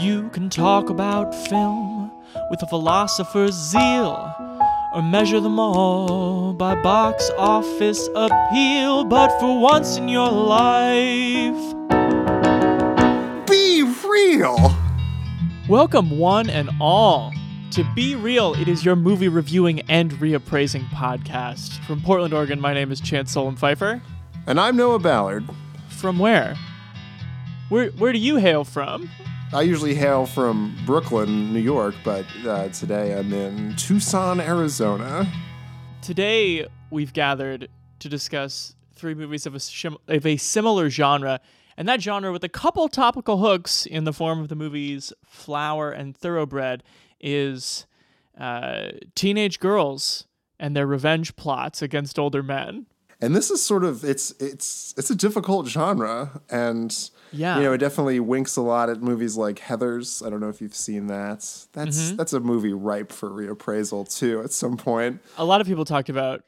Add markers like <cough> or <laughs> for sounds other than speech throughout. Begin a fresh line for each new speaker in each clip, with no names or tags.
You can talk about film with a philosopher's zeal, or measure them all by box office appeal. But for once in your life,
Be real!
welcome one and all to Be Real. It is your movie reviewing and reappraising podcast. From Portland, Oregon, my name is Chance Solem Pfeiffer.
And I'm Noah Ballard.
From where? Where where do you hail from?
I usually hail from Brooklyn, New York, but uh, today I'm in Tucson, Arizona.
Today we've gathered to discuss three movies of a, of a similar genre, and that genre with a couple topical hooks in the form of the movies Flower and Thoroughbred is uh, teenage girls and their revenge plots against older men.
And this is sort of it's it's it's a difficult genre, and
Yeah.
you know it definitely winks a lot at movies like Heathers. I don't know if you've seen that. That's that's a movie ripe for reappraisal too. At some point,
A lot of people talked about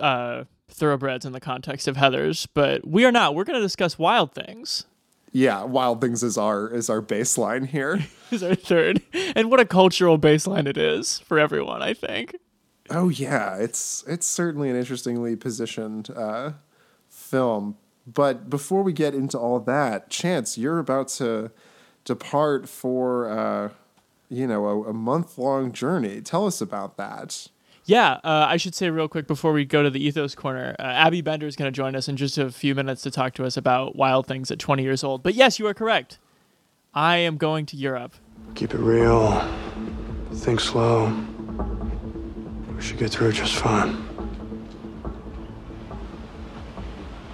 uh, thoroughbreds in the context of Heathers, but we are not. We're going to discuss Wild Things.
yeah, Wild Things is our is our baseline here. <laughs>
Is our third, and what a cultural baseline it is for everyone. I think.
Oh yeah, it's it's certainly an interestingly positioned uh, film. But before we get into all that, Chance, you're about to depart for uh, you know a, a month long journey. Tell us about that.
Yeah, uh, I should say real quick before we go to the Ethos Corner, uh, Abby Bender is going to join us in just a few minutes to talk to us about Wild Things at 20 years old. But yes, you are correct. I am going to Europe.
Keep it real. Think slow. We should get through it just fine.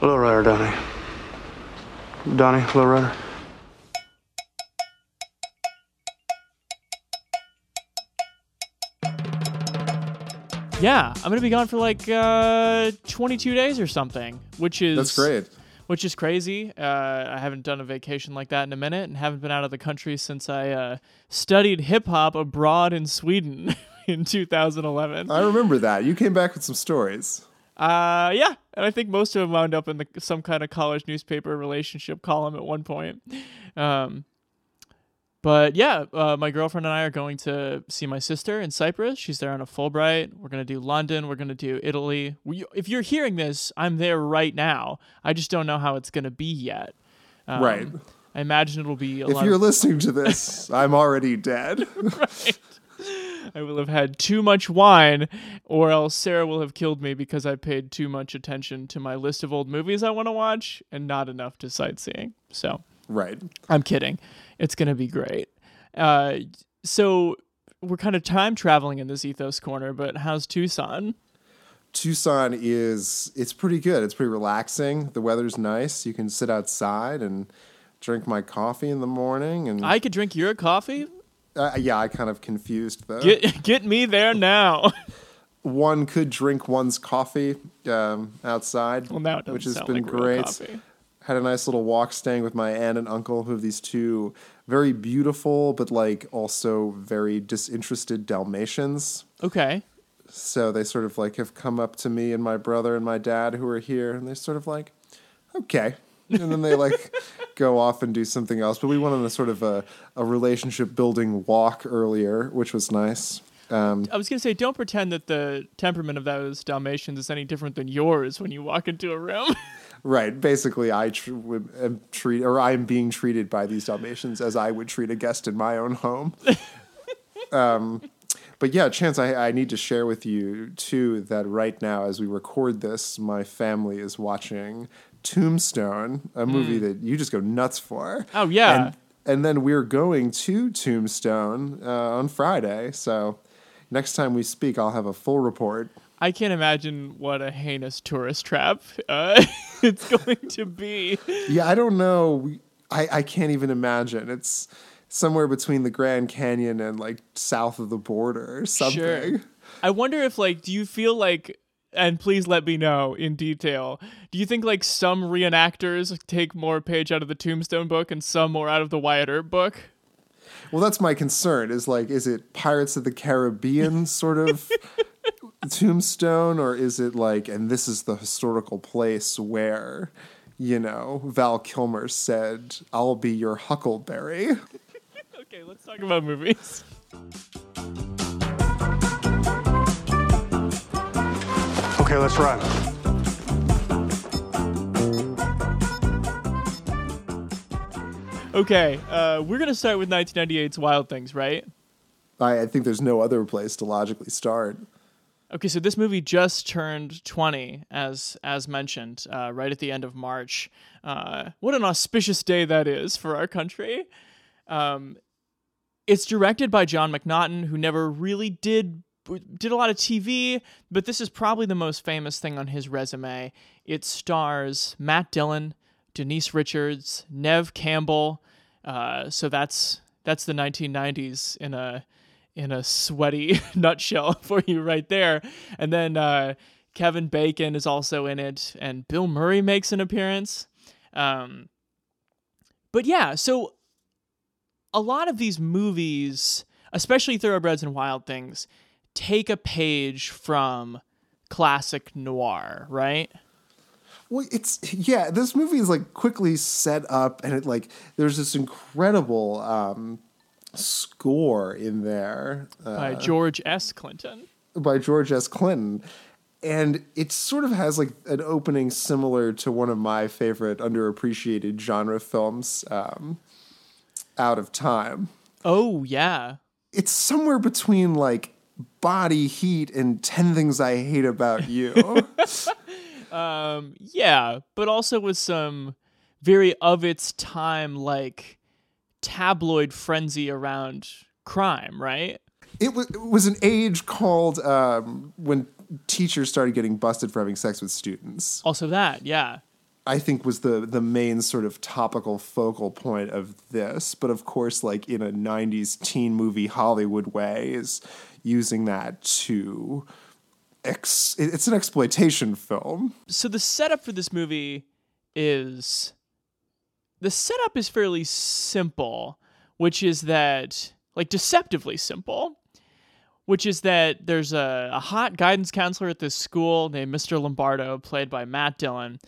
Hello, Rider Donnie. Donnie, hello, Rider.
Yeah, I'm going to be gone for like uh, 22 days or something, which is
That's great.
which is crazy. Uh, I haven't done a vacation like that in a minute, and haven't been out of the country since I uh, studied hip hop abroad in Sweden <laughs> in 2011.
I remember that. You came back with some stories.
Uh, yeah, and I think most of them wound up in the, some kind of college newspaper relationship column at one point. Um, but yeah, uh, my girlfriend and I are going to see my sister in Cyprus. She's there on a Fulbright. We're gonna do London. We're gonna do Italy. We, if you're hearing this, I'm there right now. I just don't know how it's gonna be yet. Um,
Right.
I imagine it'll be a
If you're
Of,
listening to <laughs> this, I'm already dead.
I will have had too much wine, or else Sarah will have killed me because I paid too much attention to my list of old movies I want to watch and not enough to sightseeing. So
right.
I'm kidding. It's gonna be great. Uh, so we're kind of time traveling in this ethos corner, but how's Tucson?
Tucson is it's pretty good. It's pretty relaxing. The weather's nice. You can sit outside and drink my coffee in the morning and
I could drink your coffee.
Uh, yeah, I kind of confused the
Get <laughs> get me there now.
one could drink one's coffee um, outside,
well,
which has been
like
great. Had a nice little walk staying with my aunt and uncle, who have these two very beautiful but like also very disinterested Dalmatians.
Okay.
So they sort of like have come up to me and my brother and my dad who are here, and they're sort of like, okay. And then they like <laughs> go off and do something else. But we went on a sort of a, a relationship building walk earlier, which was nice. Um,
I was gonna say, don't pretend that the temperament of those Dalmatians is any different than yours when you walk into a room. <laughs>
right. Basically, I tr- am treat or I am being treated by these Dalmatians as I would treat a guest in my own home. <laughs> um, but yeah, Chance, I, I need to share with you too that right now, as we record this, my family is watching Tombstone, a movie that you just go nuts for.
Oh, yeah.
and, and then we're going to Tombstone uh, on Friday. So next time we speak, I'll have a full report.
I can't imagine what a heinous tourist trap uh, <laughs> it's going to be.
Yeah, I don't know. I, I can't even imagine. It's somewhere between the Grand Canyon and like south of the border or something.
Sure. I wonder if like, do you feel like, and please let me know in detail. Do you think like some reenactors take more page out of the Tombstone book and some more out of the Wyatt Earp book?
Well, that's my concern. Is like, is it Pirates of the Caribbean <laughs> sort of tombstone, or is it like, and this is the historical place where, you know, Val Kilmer said, "I'll be your Huckleberry." <laughs>
Okay, let's talk about movies.
Okay, let's run.
Okay, uh, we're gonna start with 1998's Wild Things, right?
I, I think there's no other place to logically start.
Okay, so this movie just turned 20, as as mentioned, uh, right at the end of March. Uh, what an auspicious day that is for our country. Um, it's directed by John McNaughton, who never really did did a lot of TV, but this is probably the most famous thing on his resume. It stars Matt Dillon, Denise Richards, Neve Campbell. Uh, so that's that's the 1990s in a in a sweaty <laughs> nutshell <laughs> for you right there. And then uh, Kevin Bacon is also in it, and Bill Murray makes an appearance. Um, but yeah, so a lot of these movies, especially Thoroughbreds and Wild Things, take a page from classic noir, right?
Well, it's yeah. This movie is like quickly set up, and it like there's this incredible um, score in there uh,
By George S. Clinton.
by George S. Clinton, and it sort of has like an opening similar to one of my favorite underappreciated genre films, um, Out of Time.
Oh yeah.
It's somewhere between like Body Heat and Ten Things I Hate About You. <laughs>
Um, yeah, but also with some very of its time like tabloid frenzy around crime, right?
it was it was an age called um, when teachers started getting busted for having sex with students.
Also that, yeah.
I think was the the main sort of topical focal point of this, but of course, like in a '90s teen movie Hollywood way, is using that to ex. It's an exploitation film.
So the setup for this movie is the setup is fairly simple, which is that like deceptively simple, which is that there's a, a hot guidance counselor at this school named Mr. Lombardo, played by Matt Dillon,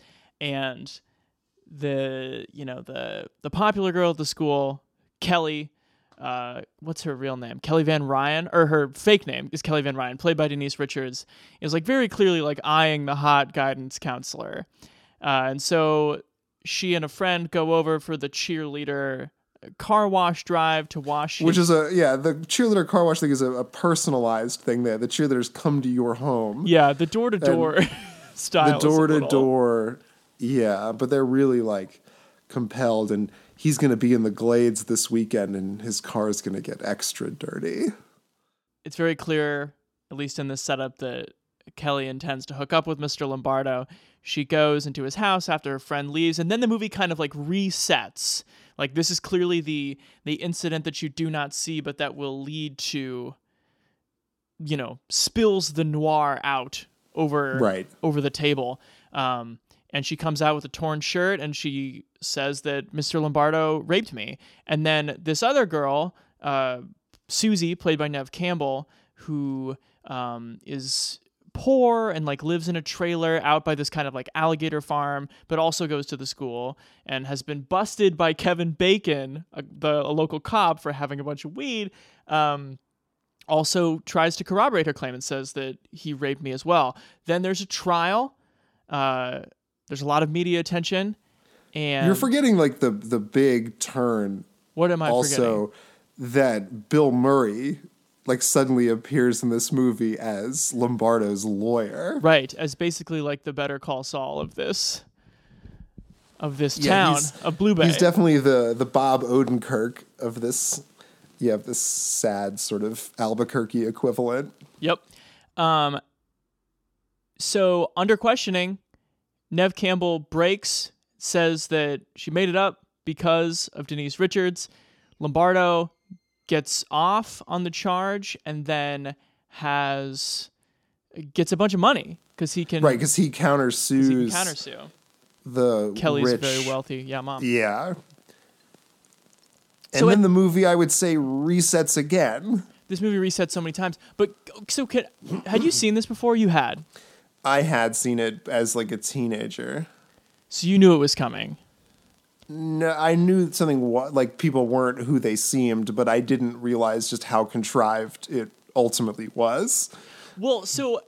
and the you know the the popular girl at the school, Kelly. Uh, what's her real name? Kelly Van Ryan, or her fake name is Kelly Van Ryan, played by Denise Richards, is like very clearly like eyeing the hot guidance counselor, uh, and so she and a friend go over for the cheerleader car wash drive to wash
Which is a yeah, the cheerleader car wash thing is a, a personalized thing. There, the cheerleaders come to your home.
yeah the door to door style
the door to door yeah, but they're really like compelled, and he's going to be in the Glades this weekend, and his car is going to get extra dirty.
it's very clear, at least in this setup, that Kelly intends to hook up with Mr. Lombardo. She goes into his house after her friend leaves, and then the movie kind of like resets. Like this is clearly the the incident that you do not see, but that will lead to, you know, spills the noir out over
Right.
over the table. Um, and she comes out with a torn shirt and she says that Mr. Lombardo raped me. And then this other girl, uh, Susie, played by Neve Campbell, who um, is poor and like lives in a trailer out by this kind of like alligator farm, but also goes to the school and has been busted by Kevin Bacon, a, the a local cop, for having a bunch of weed. Um, also tries to corroborate her claim and says that he raped me as well. Then there's a trial. Uh, there's a lot of media attention, and
You're forgetting like the the big turn.
what am I
also, that Bill Murray like suddenly appears in this movie as Lombardo's lawyer.
Right, as basically like the Better Call Saul of this of this
Yeah,
town
he's-
of Blue Bay.
He's definitely the the Bob Odenkirk of this. You have this sad sort of Albuquerque equivalent.
Yep. Um. So under questioning, Neve Campbell breaks, says that she made it up because of Denise Richards. Lombardo gets off on the charge and then has gets a bunch of money because he can
Right, because he
'cause he can
countersues
countersue.
the
Kelly's
rich.
very wealthy. Yeah, mom.
Yeah. And
So
then
it-
the movie, I would say, resets again.
This movie resets so many times. But so could, had you seen this before? You had.
I had seen it as like a teenager.
So you knew it was coming.
No, I knew something wa- like people weren't who they seemed, but I didn't realize just how contrived it ultimately was.
Well, so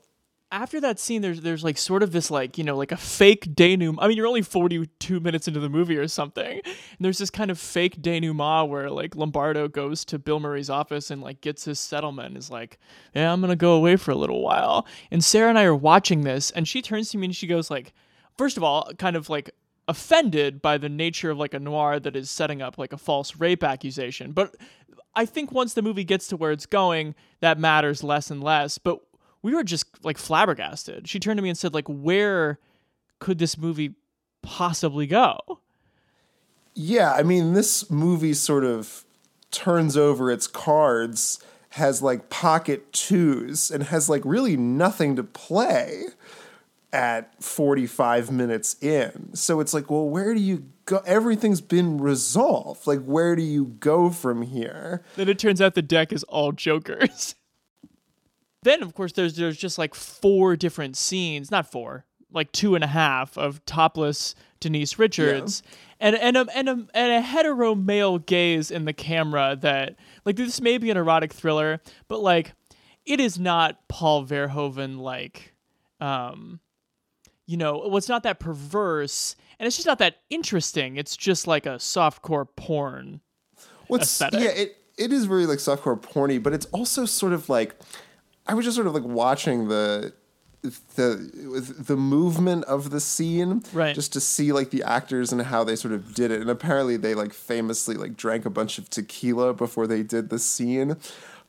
after that scene, there's there's like sort of this like you know like a fake denouement. I mean, you're only 42 minutes into the movie or something, and there's this kind of fake denouement where like Lombardo goes to Bill Murray's office and like gets his settlement. And is like, yeah, I'm gonna go away for a little while. And Sarah and I are watching this, and she turns to me and she goes like, first of all, kind of like offended by the nature of like a noir that is setting up like a false rape accusation, but. I think once the movie gets to where it's going, that matters less and less. But we were just like flabbergasted. She turned to me and said, like, where could this movie possibly go?
Yeah, I mean, this movie sort of turns over its cards, has like pocket twos, and has like really nothing to play at 45 minutes in. So it's like, well, where do you go? Everything's been resolved. Like, where do you go from here?
Then it turns out the deck is all jokers. <laughs> then, of course, there's there's just like four different scenes, not four, like two and a half of topless Denise Richards. And and a, and a and a hetero male gaze in the camera that like this may be an erotic thriller, but like it is not Paul Verhoeven like um you know, well, it's not that perverse and it's just not that interesting. It's just like a softcore porn.
What's
aesthetic.
yeah, it it is very like softcore porny, but it's also sort of like I was just sort of like watching the the the movement of the scene
Right.
just to see like the actors and how they sort of did it. And apparently they like famously like drank a bunch of tequila before they did the scene.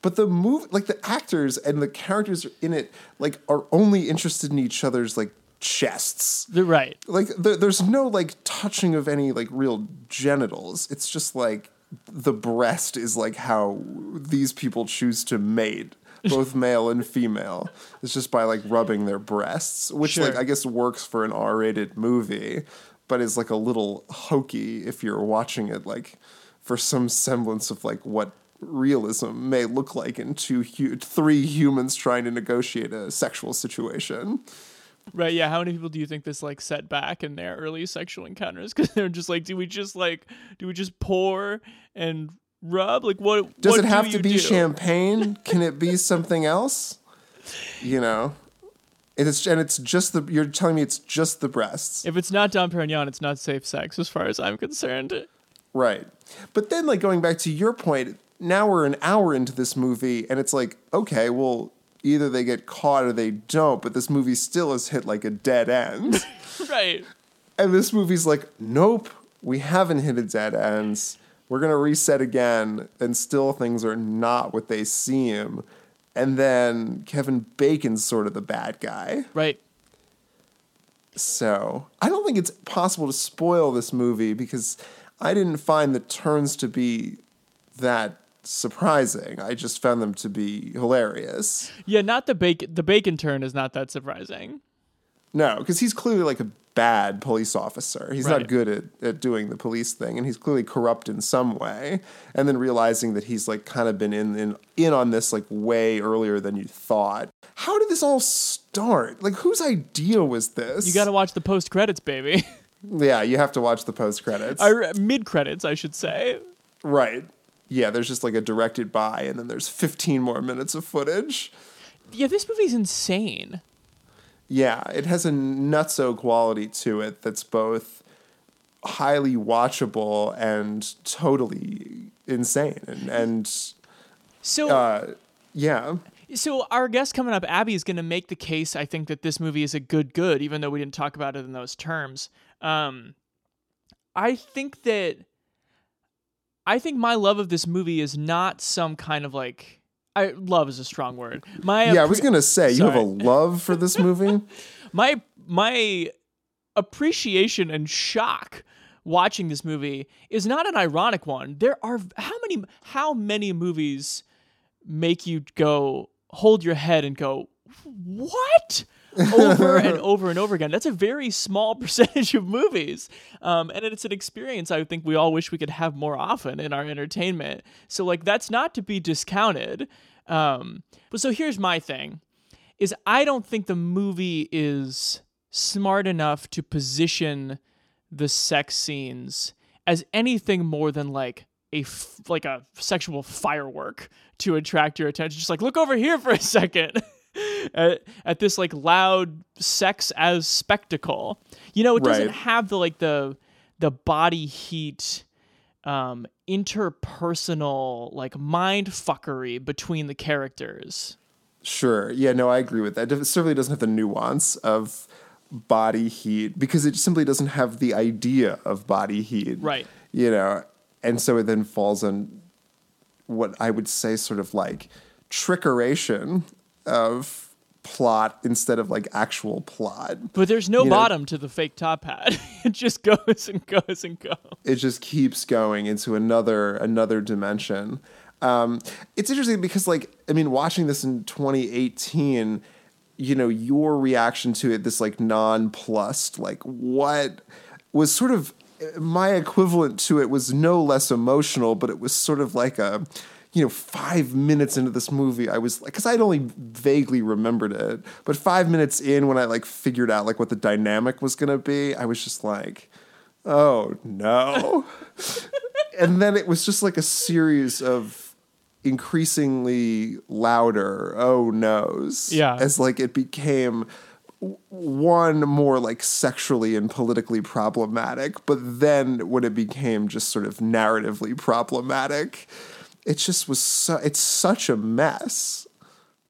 But the move like the actors and the characters in it like are only interested in each other's like chests.
The- Right.
like there, there's no like touching of any like real genitals. It's just like the breast is like how these people choose to mate <laughs> both male and female it's just by like rubbing their breasts which like i guess works for an r-rated movie but is like a little hokey if you're watching it like for some semblance of like what realism may look like in two hu- three humans trying to negotiate a sexual situation
Right, yeah. How many people do you think this like set back in their early sexual encounters? <laughs> Because they're just like, do we just like, do we just pour and rub? Like, what
Does
what
it have
do
to be
do?
champagne? <laughs> Can it be something else? You know, and it's and it's just the. You're telling me it's just the breasts,
If it's not Dom Perignon, it's not safe sex, as far as I'm concerned.
right? But then, like going back to your point, now we're an hour into this movie, and it's like, okay, well, either they get caught or they don't. But this movie still has hit like a dead end, <laughs>
right.
and this movie's like, nope, we haven't hit a dead end. We're gonna reset again, and still things are not what they seem. And then Kevin Bacon's sort of the bad guy.
Right.
So I don't think it's possible to spoil this movie because I didn't find the turns to be that surprising. I just found them to be hilarious.
Yeah, not the bacon. The bacon turn is not that surprising.
No, because he's clearly like a bad police officer. He's
Right.
not good at, at doing the police thing, and he's clearly corrupt in some way. And then realizing that he's like kind of been in, in in on this like way earlier than you thought. How did this all start? Like whose idea was this?
You got to watch the post credits, baby. <laughs>
Yeah, you have to watch the post credits.
or uh, mid credits, I should say.
Right. Yeah, there's just like a directed by, and then there's 15 more minutes of footage.
Yeah, this movie's insane.
Yeah, it has a nutso quality to it that's both highly watchable and totally insane. And, and
So,
uh, yeah,
so our guest coming up, Abby, is going to make the case. I think that this movie is a good good, even though we didn't talk about it in those terms. Um, I think that I think my love of this movie is not some kind of like. I love is a strong word. My
yeah, I was gonna say you have a <laughs> love for this movie.
my my appreciation and shock watching this movie is not an ironic one. There are how many how many movies make you go hold your head and go what over and <laughs> over and over again. That's a very small <laughs> percentage of movies, um, and it's an experience I think we all wish we could have more often in our entertainment. So like that's not to be discounted. Um, but so here's my thing is I don't think the movie is smart enough to position the sex scenes as anything more than like a f- like a sexual firework to attract your attention. Just like look over here for a second. <laughs> at, at this like loud sex as spectacle. You know, it doesn't have the like the the body heat um interpersonal like mind fuckery between the characters.
Sure. Yeah, no, I agree with that. It certainly doesn't have the nuance of body heat because it simply doesn't have the idea of body heat.
Right.
You know, and so it then falls on what I would say sort of like trickeration of plot instead of like actual plot.
But there's no
You know-
bottom to the fake top hat. <laughs> it just goes and goes and goes.
it just keeps going into another another dimension. Um, it's interesting because, like, I mean, watching this in 2018, you know, your reaction to it, this like nonplussed, like, what was sort of my equivalent to it was no less emotional, but it was sort of like a, you know, five minutes into this movie, I was like, because I'd only vaguely remembered it, but five minutes in, when I like figured out like what the dynamic was gonna be, I was just like, oh no. <laughs> and then it was just like a series of increasingly louder oh no's.
Yeah.
As like it became one more like sexually and politically problematic, but then when it became just sort of narratively problematic, it just was so it's such a mess.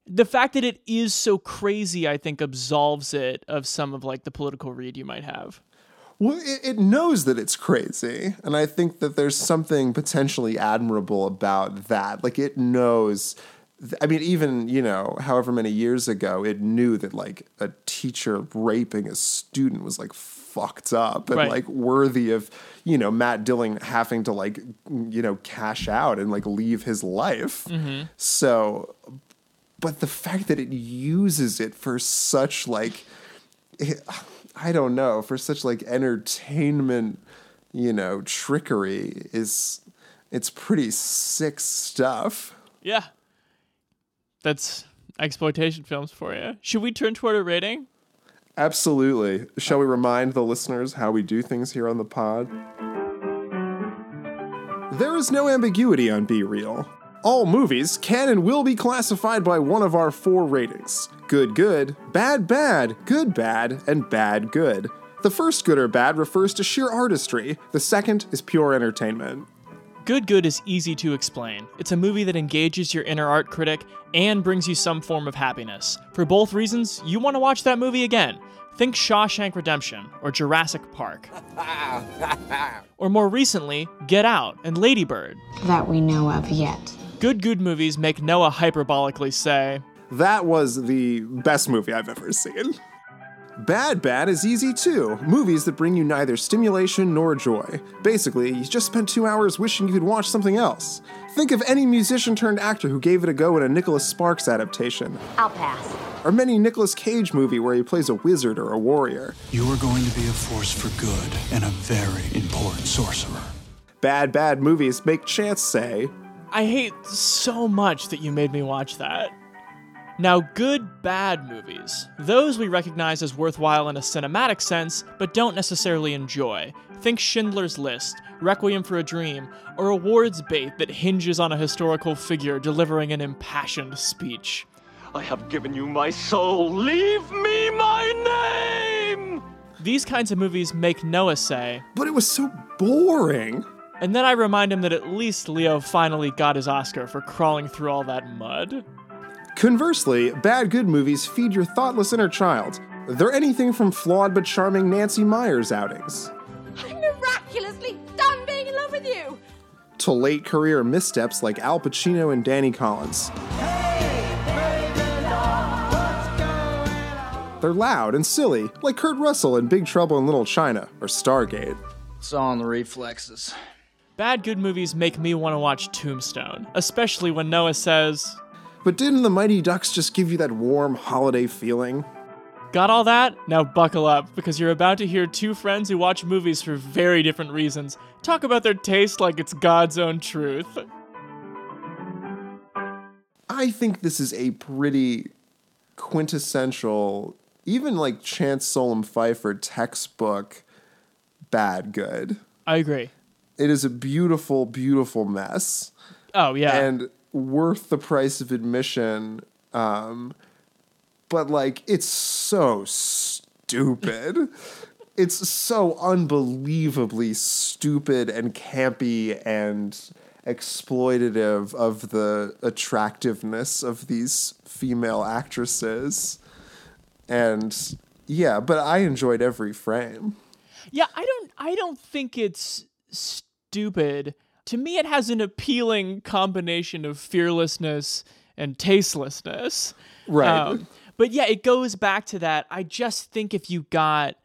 The fact that it is so crazy, I think, absolves it of some of like the political read you might have.
Well, it, it knows that it's crazy. And I think that there's something potentially admirable about that. Like, it knows. I mean, even, you know, however many years ago, it knew that, like, a teacher raping a student was, like, fucked up and,
Right.
like, worthy of, you know, Matt Dillon having to, like, you know, cash out and, like, leave his life. Mm-hmm. So, but the fact that it uses it for such, like, eh, I don't know, for such like entertainment, you know, trickery is it's pretty sick stuff.
Yeah. That's exploitation films for you. Should we turn toward a rating?
Absolutely. Shall we remind the listeners how we do things here on the pod? There is no ambiguity on Be Real. All movies can and will be classified by one of our four ratings good, good, bad, bad, good, bad, and bad, good. The first good or bad refers to sheer artistry, the second is pure entertainment.
Good Good is easy to explain. It's a movie that engages your inner art critic and brings you some form of happiness. For both reasons, you want to watch that movie again. Think Shawshank Redemption or Jurassic Park. <laughs> or more recently, Get Out and Ladybird.
that we know of yet.
Good Good movies make Noah hyperbolically say,
That was the best movie I've ever seen. Bad Bad is easy too. Movies that bring you neither stimulation nor joy. Basically, you just spent two hours wishing you could watch something else. Think of any musician turned actor who gave it a go in a Nicholas Sparks adaptation,
I'll pass.
or many Nicolas Cage movie where he plays a wizard or a warrior.
You are going to be a force for good and a very important sorcerer.
Bad Bad movies make Chance say,
I hate so much that you made me watch that. Now, good, bad movies. Those we recognize as worthwhile in a cinematic sense, but don't necessarily enjoy. Think Schindler's List, Requiem for a Dream, or awards bait that hinges on a historical figure delivering an impassioned speech.
I have given you my soul. Leave me my name!
These kinds of movies make Noah say,
but it was so boring.
and then I remind him that at least Leo finally got his Oscar for crawling through all that mud.
Conversely, bad good movies feed your thoughtless inner child. They're anything from flawed but charming Nancy Meyers outings
I'm miraculously done being in love with you.
to late career missteps like Al Pacino and Danny Collins. They're loud and silly, like Kurt Russell in Big Trouble in Little China or Stargate.
It's all in the reflexes.
Bad good movies make me want to watch Tombstone, especially when Noah says,
But didn't the Mighty Ducks just give you that warm holiday feeling?
Got all that? Now buckle up, because you're about to hear two friends who watch movies for very different reasons talk about their taste like it's God's own truth.
I think this is a pretty quintessential, even like Chance Solem Pfeiffer textbook bad good.
I agree.
It is a beautiful, beautiful mess.
Oh yeah.
and worth the price of admission. Um, but like, it's so stupid. <laughs> it's so unbelievably stupid and campy and exploitative of the attractiveness of these female actresses. And yeah, but I enjoyed every frame.
Yeah, I don't I don't think it's stupid. To me it has an appealing combination of fearlessness and tastelessness.
Right.
Um, but yeah, it goes back to that. I just think if you got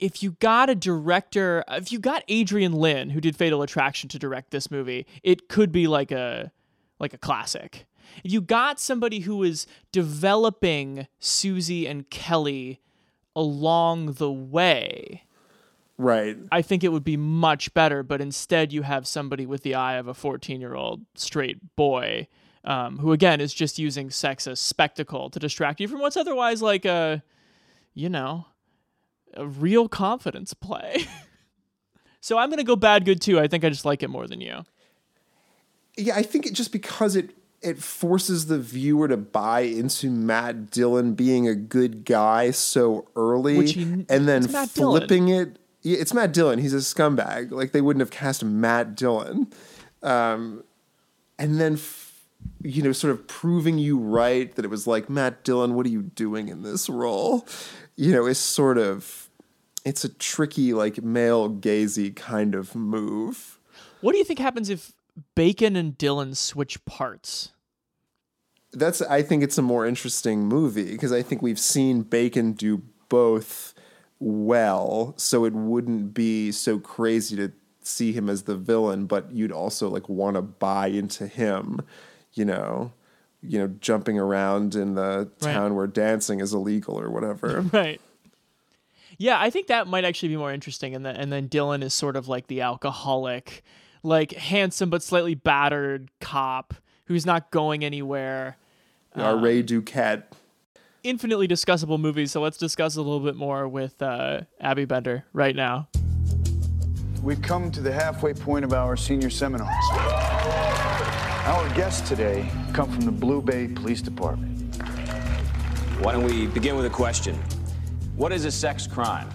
if you got a director, if you got Adrian Lyne who did Fatal Attraction to direct this movie, it could be like a like a classic. If you got somebody who is developing Susie and Kelly along the way,
right.
I think it would be much better. But instead, you have somebody with the eye of a 14 year old straight boy um, who, again, is just using sex as spectacle to distract you from what's otherwise like a, you know, a real confidence play. <laughs> so I'm going to go bad good too. I think I just like it more than you.
Yeah, I think it just because it it forces the viewer to buy into Matt Dillon being a good guy so early,
he-
and then
Matt Dillon.
flipping it. It's Matt Dillon. He's a scumbag. Like they wouldn't have cast Matt Dillon, um, and then f- you know, sort of proving you right that it was like Matt Dillon. What are you doing in this role? You know, is sort of it's a tricky like male gazy kind of move.
What do you think happens if Bacon and Dillon switch parts?
that's I think it's a more interesting movie because I think we've seen Bacon do both well, so it wouldn't be so crazy to see him as the villain, but you'd also like want to buy into him, you know, you know, jumping around in the
Right.
town where dancing is illegal or whatever. <laughs>
Right. Yeah, I think that might actually be more interesting. And then and then Dillon is sort of like the alcoholic, like handsome but slightly battered cop who's not going anywhere.
Our Ray um, Duquette.
Infinitely discussable movie. So let's discuss a little bit more with uh, Abby Bender right now.
We've come to the halfway point of our senior seminars. Our guests today come from the Blue Bay Police Department.
Why don't we begin with a question? What is a sex crime?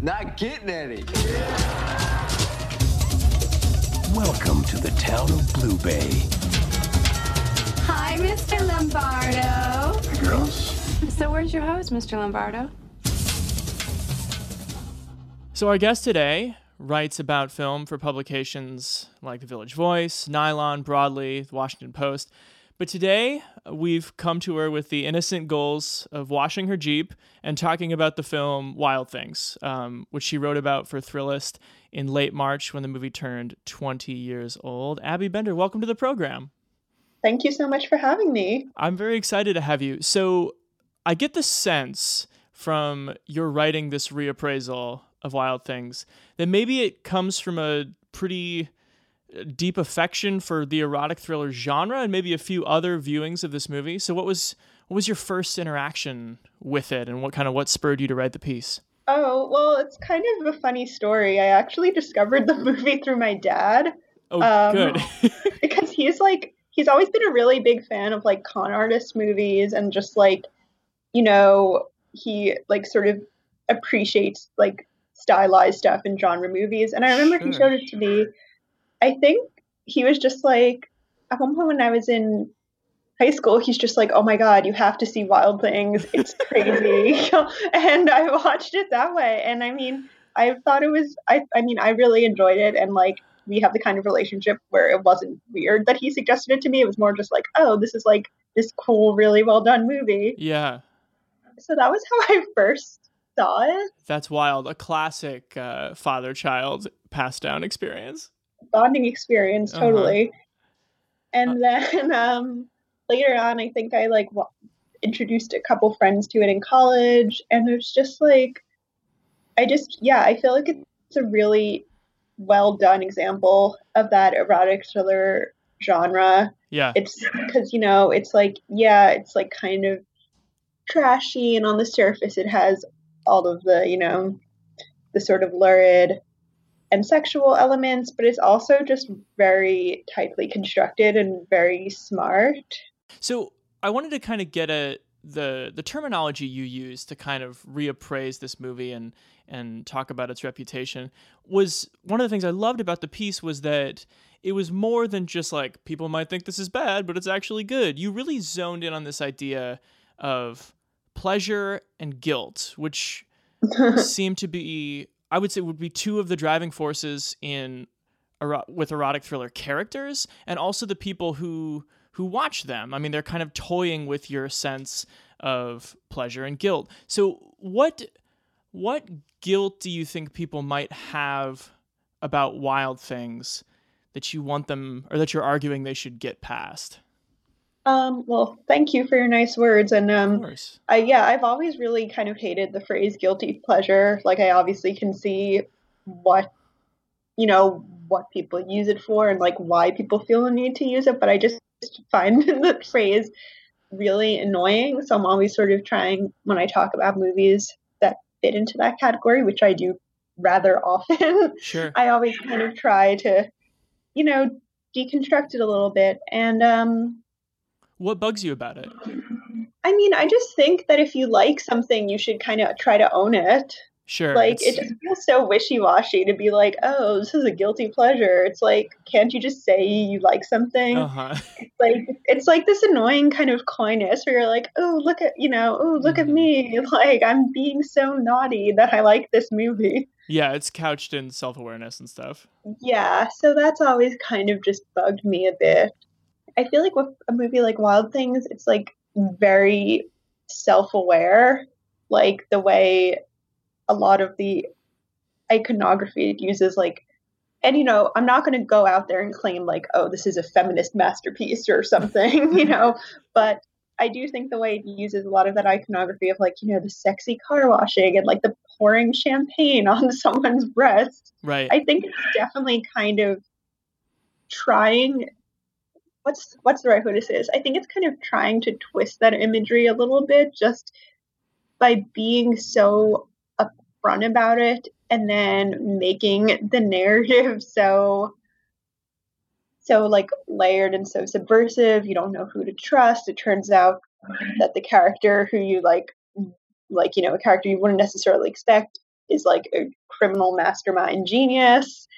Not getting any.
Welcome to the town of Blue Bay.
Hi, Mr. Lombardo.
Girls?
So, where's your hose, Mr. Lombardo?
So our guest today writes about film for publications like The Village Voice, Nylon, Broadly, The Washington Post. But today we've come to her with the innocent goals of washing her Jeep and talking about the film Wild Things, um, which she wrote about for Thrillist in late March when the movie turned 20 years old. Abby Bender, welcome to the program.
Thank you so much for having me.
I'm very excited to have you. So, I get the sense from your writing this reappraisal of Wild Things that maybe it comes from a pretty uh, deep affection for the erotic thriller genre and maybe a few other viewings of this movie. So, what was what was your first interaction with it, and what kind of what spurred you to write the piece?
Oh, well, it's kind of a funny story. I actually discovered the <laughs> movie through my dad.
Oh,
Um,
good. <laughs>
because he's like he's always been a really big fan of like con artist movies and just like you know he like sort of appreciates like stylized stuff in genre movies. And i remember he showed it to me. I think he was just like at one point when i was in high school he's just like oh my god you have to see wild things. It's <laughs> crazy. <laughs> And i watched it that way. And i mean i thought it was i i mean i really enjoyed it. And like we have the kind of relationship where it wasn't weird that he suggested it to me. It was more just like oh this is like this cool really well done movie.
Yeah,
so that was <laughs> how i first saw it
that's wild. A classic uh, father-child passed down experience.
bonding experience
Uh-huh.
totally and then <laughs> um later on i think i like wa- introduced a couple friends to it in college and it was just like i just yeah i feel like it's a really well done example of that erotic thriller genre
Yeah.
it's because you know it's like yeah it's like kind of trashy and on the surface it has all of the you know the sort of lurid and sexual elements, but it's also just very tightly constructed and very smart.
So I wanted to kind of get a the the terminology you use to kind of reappraise this movie and and talk about its reputation was one of the things I loved about the piece was that it was more than just like people might think this is bad, but it's actually good. You really zoned in on this idea of pleasure and guilt, which <laughs> seem to be I would say would be two of the driving forces in with erotic thriller characters and also the people who who watch them. I mean, they're kind of toying with your sense of pleasure and guilt. So, what what guilt do you think people might have about wild things that you want them or that you're arguing they should get past?
Um, well, thank you for your nice words. And um, I, yeah, I've always really kind of hated the phrase guilty pleasure. Like, I obviously can see what, you know, what people use it for and like why people feel the need to use it. But I just find <laughs> the phrase really annoying. So I'm always sort of trying when I talk about movies that fit into that category, which I do rather <laughs> often.
Sure.
I always kind of try to, you know, deconstruct it a little bit. And um
what bugs you about it?
I mean, I just think that if you like something, you should kind of try to own it.
Sure.
Like it just feels so wishy washy to be like, oh, this is a guilty pleasure. It's like, can't you just say you like something?
Uh-huh.
It's like it's like this annoying kind of coyness where you're like, oh, look at you know, oh, look mm-hmm. at me, <laughs> like I'm being so naughty that I like this movie.
Yeah, it's couched in self awareness and stuff.
Yeah, so that's always kind of just bugged me a bit. I feel like with a movie like Wild Things, it's like very self aware, like the way a lot of the iconography it uses like and you know i'm not going to go out there and claim like oh this is a feminist masterpiece or something <laughs> you know but i do think the way it uses a lot of that iconography of like you know the sexy car washing and like the pouring champagne <laughs> on someone's breast
right.
I think it's definitely kind of trying what's what's the right way to say this? I think it's kind of trying to twist that imagery a little bit just by being so upfront about it and then making the narrative <laughs> so so like layered and so subversive. You don't know who to trust. It turns out that the character who you like like you know a character you wouldn't necessarily expect is like a criminal mastermind genius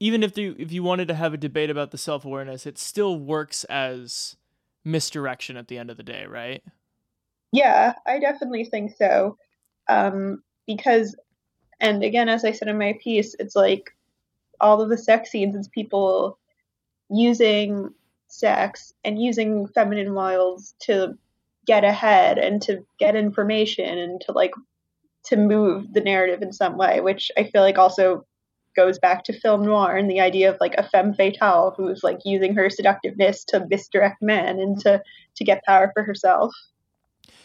even if you if you wanted to have a debate about the self-awareness it still works as misdirection at the end of the day right?
Yeah i definitely think so. Um because and again, as I said in my piece, it's like all of the sex scenes, it's people using sex and using feminine wiles to get ahead and to get information and to like to move the narrative in some way, which I feel like also goes back to film noir and the idea of like a femme fatale who's like using her seductiveness to misdirect men and to to get power for herself.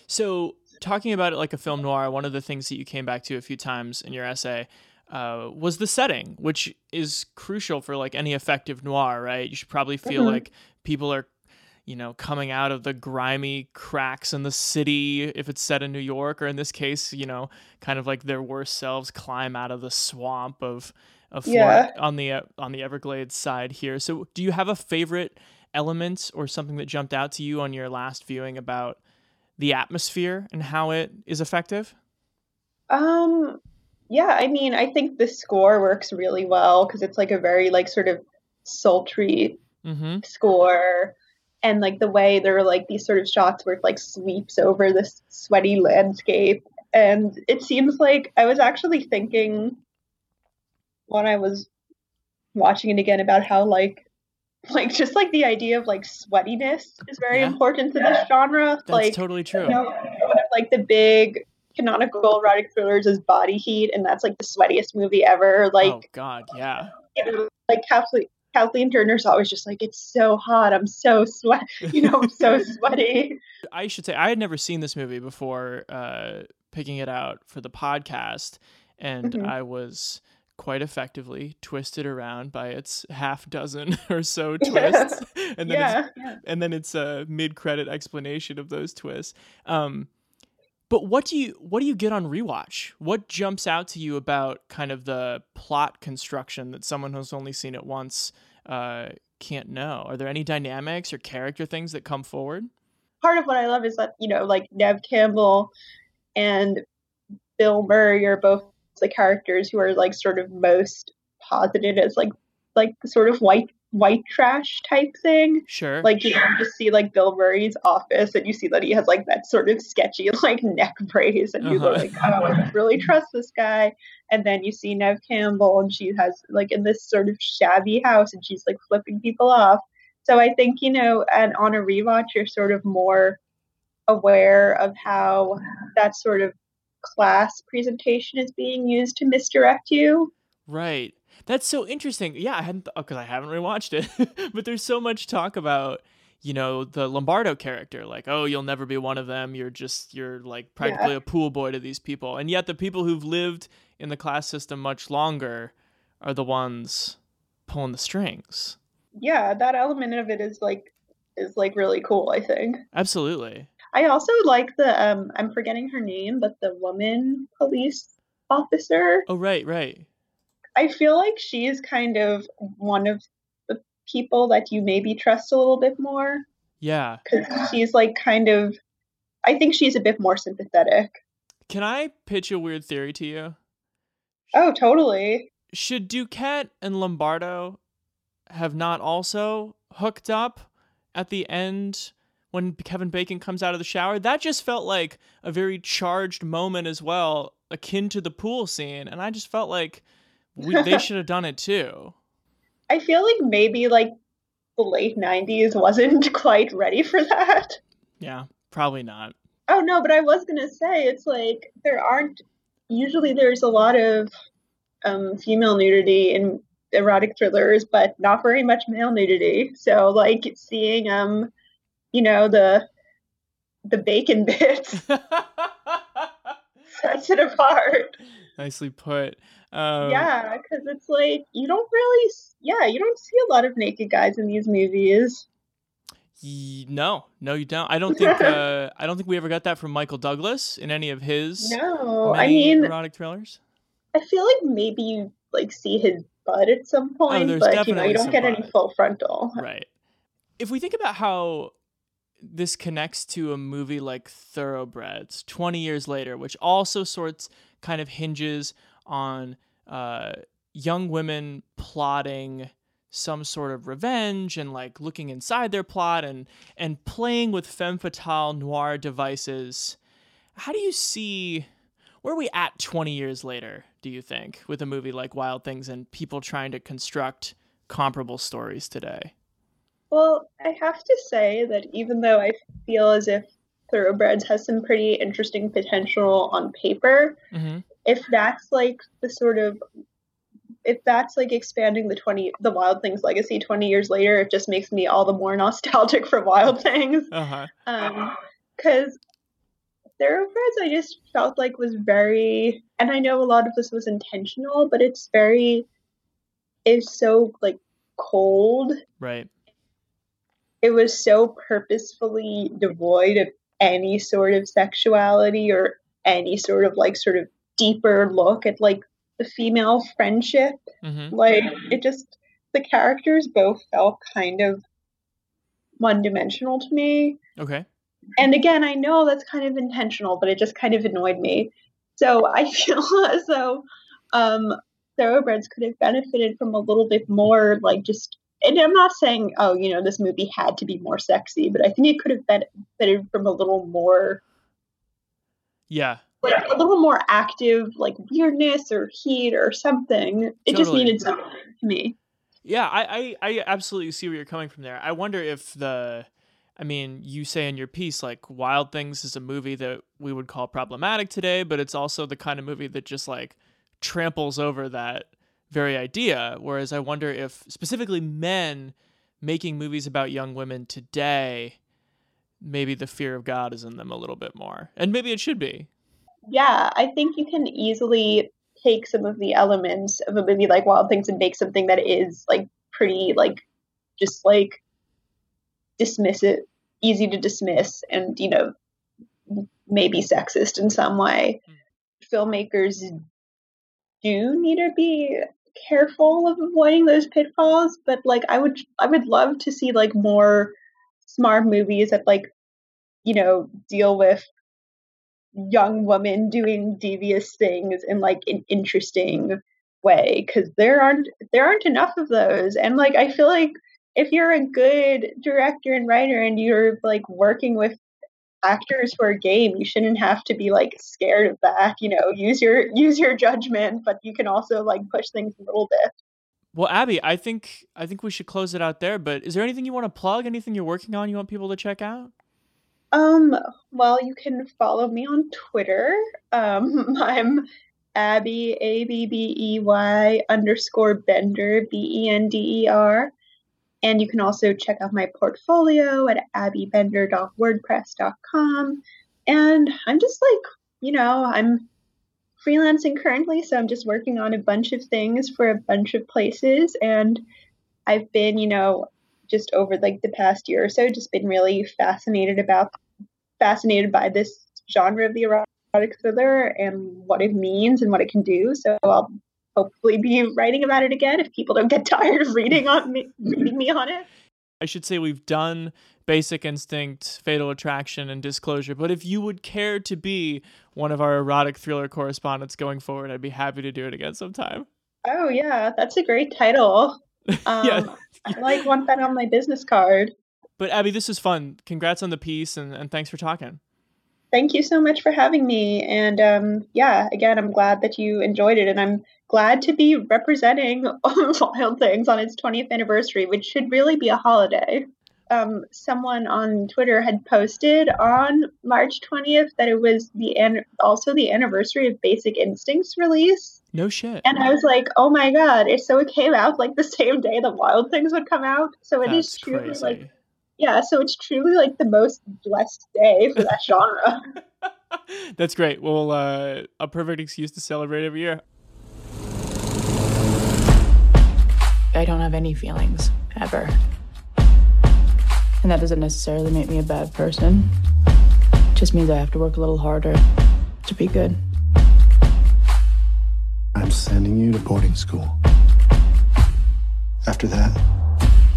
So talking about it like a film noir, one of the things that you came back to a few times in your essay uh, was the setting, which is crucial for like any effective noir, right? You should probably feel mm-hmm. like people are, you know, coming out of the grimy cracks in the city if it's set in New York, or in this case, you know, kind of like their worst selves climb out of the swamp of of yeah. on the uh, on the Everglades side here. So, do you have a favorite element or something that jumped out to you on your last viewing about the atmosphere and how it is effective?
Um, yeah, I mean, I think the score works really well because it's like a very like sort of sultry
mm-hmm.
score, and like the way there are like these sort of shots where it like sweeps over this sweaty landscape, and it seems like I was actually thinking when I was watching it again about how like like just like the idea of like sweatiness is very yeah. important to this genre.
That's
like
totally true.
You know, like the big canonical erotic thrillers is Body Heat, and that's like the sweatiest movie ever. Like,
oh god, yeah.
like Kathleen, Kathleen Turner's always just like, it's so hot. I'm so sweat. <laughs> You know, I'm so <laughs> sweaty.
I should say I had never seen this movie before uh, picking it out for the podcast, and mm-hmm. I was quite effectively twisted around by its half dozen <laughs> or so <laughs> twists <laughs> and then
yeah,
it's, and then it's a mid-credit explanation of those twists um, but But what do you what do you get on rewatch? What jumps out to you about kind of the plot construction that someone who's only seen it once uh, can't know? Are there any dynamics or character things that come forward?
Part of what I love is that you know, like Neve Campbell and Bill Murray are both the characters who are like sort of most posited as like like sort of white white trash type thing.
Sure.
Like you know, just see like Bill Murray's office and you see that he has like that sort of sketchy <laughs> like neck brace and you go
Uh-huh.
like, Oh, I don't really trust this guy. And then you see Neve Campbell and she has like in this sort of shabby house and she's like flipping people off. So I think, you know, and on a rewatch you're sort of more aware of how that sort of class presentation is being used to misdirect you.
Right. That's so interesting. Yeah, I hadn't because oh, I haven't rewatched it, <laughs> but there's so much talk about you know the Lombardo character, like oh you'll never be one of them. You're just you're like practically
Yeah.
a pool boy to these people, and yet the people who've lived in the class system much longer are the ones pulling the strings.
Yeah, that element of it is like is like really cool, I think.
Absolutely.
I also like the um I'm forgetting her name, but the woman police officer.
Oh right, right.
I feel like she's kind of one of the people that you maybe trust a little bit more
Yeah.
cuz she's like kind of I think she's a bit more sympathetic.
Can I pitch a weird theory to you?
Oh, totally.
Should Duquette and Lombardo have not also hooked up at the end when Kevin Bacon comes out of the shower? That just felt like a very charged moment as well, akin to the pool scene, and I just felt like we, they <laughs> should have done it too.
I feel like maybe like the late 90s wasn't <laughs> quite ready for that.
Yeah, probably not.
Oh no, but I was gonna say it's like there aren't usually there's a lot of um, female nudity in erotic thrillers, but not very much male nudity. So like seeing um, you know the the bacon <laughs> bits <laughs> sets it apart.
Nicely put. Um,
yeah, because it's like you don't really, yeah, you don't see a lot of naked guys in these movies.
No, no, you don't. I don't think. <laughs> Uh, I don't think we ever got that from Michael Douglas in any of his
No, I mean,
erotic thrillers.
I feel like maybe you like see his butt at some point,
Oh,
but you know you don't get any full frontal.
Right. If we think about how this connects to a movie like Thoroughbreds 20 years later, which also sorts kind of hinges on uh, young women plotting some sort of revenge and like looking inside their plot and and playing with femme fatale noir devices. How do you see where are we at 20 years later, do you think, with a movie like Wild Things and people trying to construct comparable stories today?
Well, I have to say that even though I feel as if Thoroughbreds has some pretty interesting potential on paper,
Mm-hmm.
if that's like the sort of if that's like expanding the 20 the wild things legacy 20 years later it just makes me all the more <laughs> nostalgic for wild things
Uh-huh.
um because thoroughbreds i just felt like was very and i know a lot of this was intentional but it's very it's so like cold
Right.
It was so purposefully devoid of any sort of sexuality or any sort of like sort of deeper look at like the female friendship
Mm-hmm.
like it just the characters both felt kind of one dimensional to me
Okay.
and again i know that's kind of intentional but it just kind of annoyed me so i feel <laughs> as though um thoroughbreds could have benefited from a little bit more like just and i'm not saying oh you know this movie had to be more sexy but i think it could have benefited from a little more
Yeah.
like a little more active like weirdness or heat or something it just needed something to me
Yeah, I, I, I absolutely see where you're coming from there. I wonder if the I mean, you say in your piece like Wild Things is a movie that we would call problematic today, but it's also the kind of movie that just like tramples over that very idea. Whereas I wonder if specifically men making movies about young women today, maybe the fear of God is in them a little bit more. And maybe it should be.
yeah i think you can easily take some of the elements of a movie like wild things and make something that is like pretty like just like dismiss it easy to dismiss and you know maybe sexist in some way. Hmm. Filmmakers do need to be careful of avoiding those pitfalls, but like I would I would love to see like more smart movies that like you know deal with young women doing devious things in like an interesting way because there aren't there aren't enough of those. And like i feel like if you're a good director and writer and you're like working with actors who are game you shouldn't have to be like scared of that you know use your use your judgment but you can also like push things a little bit.
Well abby i think i think we should close it out there but is there anything you want to plug? Anything you're working on you want people to check out?
Um well you can follow me on twitter. Um <laughs> i'm abby a b b e y underscore bender b e n d e r and you can also check out my portfolio at abbybender.wordpress.com. And I'm just like, you know, I'm freelancing currently, so I'm just working on a bunch of things for a bunch of places. And I've been, you know, just over like the past year or so, just been really fascinated about, fascinated by this genre of the erotic thriller and what it means and what it can do. So I'll hopefully be writing about it again if people don't get <laughs> tired of reading on me, reading me on it.
I should say we've done Basic Instinct, Fatal Attraction, and Disclosure. But if you would care to be one of our erotic thriller correspondents going forward, I'd be happy to do it again sometime.
Oh yeah, that's a great title. <laughs> Um, yeah. I like want that on my business card.
But Abby, this is fun. Congrats on the piece, and, and thanks for talking
thank you so much for having me. And um, yeah, again, I'm glad that you enjoyed it. And I'm glad to be representing <laughs> Wild Things on its 20th anniversary, which should really be a holiday. Um, someone on Twitter had posted on March 20th that it was the an- also the anniversary of Basic Instinct's release.
No shit.
And I was like, oh my god! It, so it came out like the same day the Wild Things would come out. So it That's is like yeah, so it's truly like the most blessed day for that genre. <laughs>
That's great. Well, uh, a perfect excuse to celebrate every year.
I don't have any feelings, ever. And that doesn't necessarily make me a bad person. It just means I have to work a little harder to be good.
I'm sending you to boarding school. After that,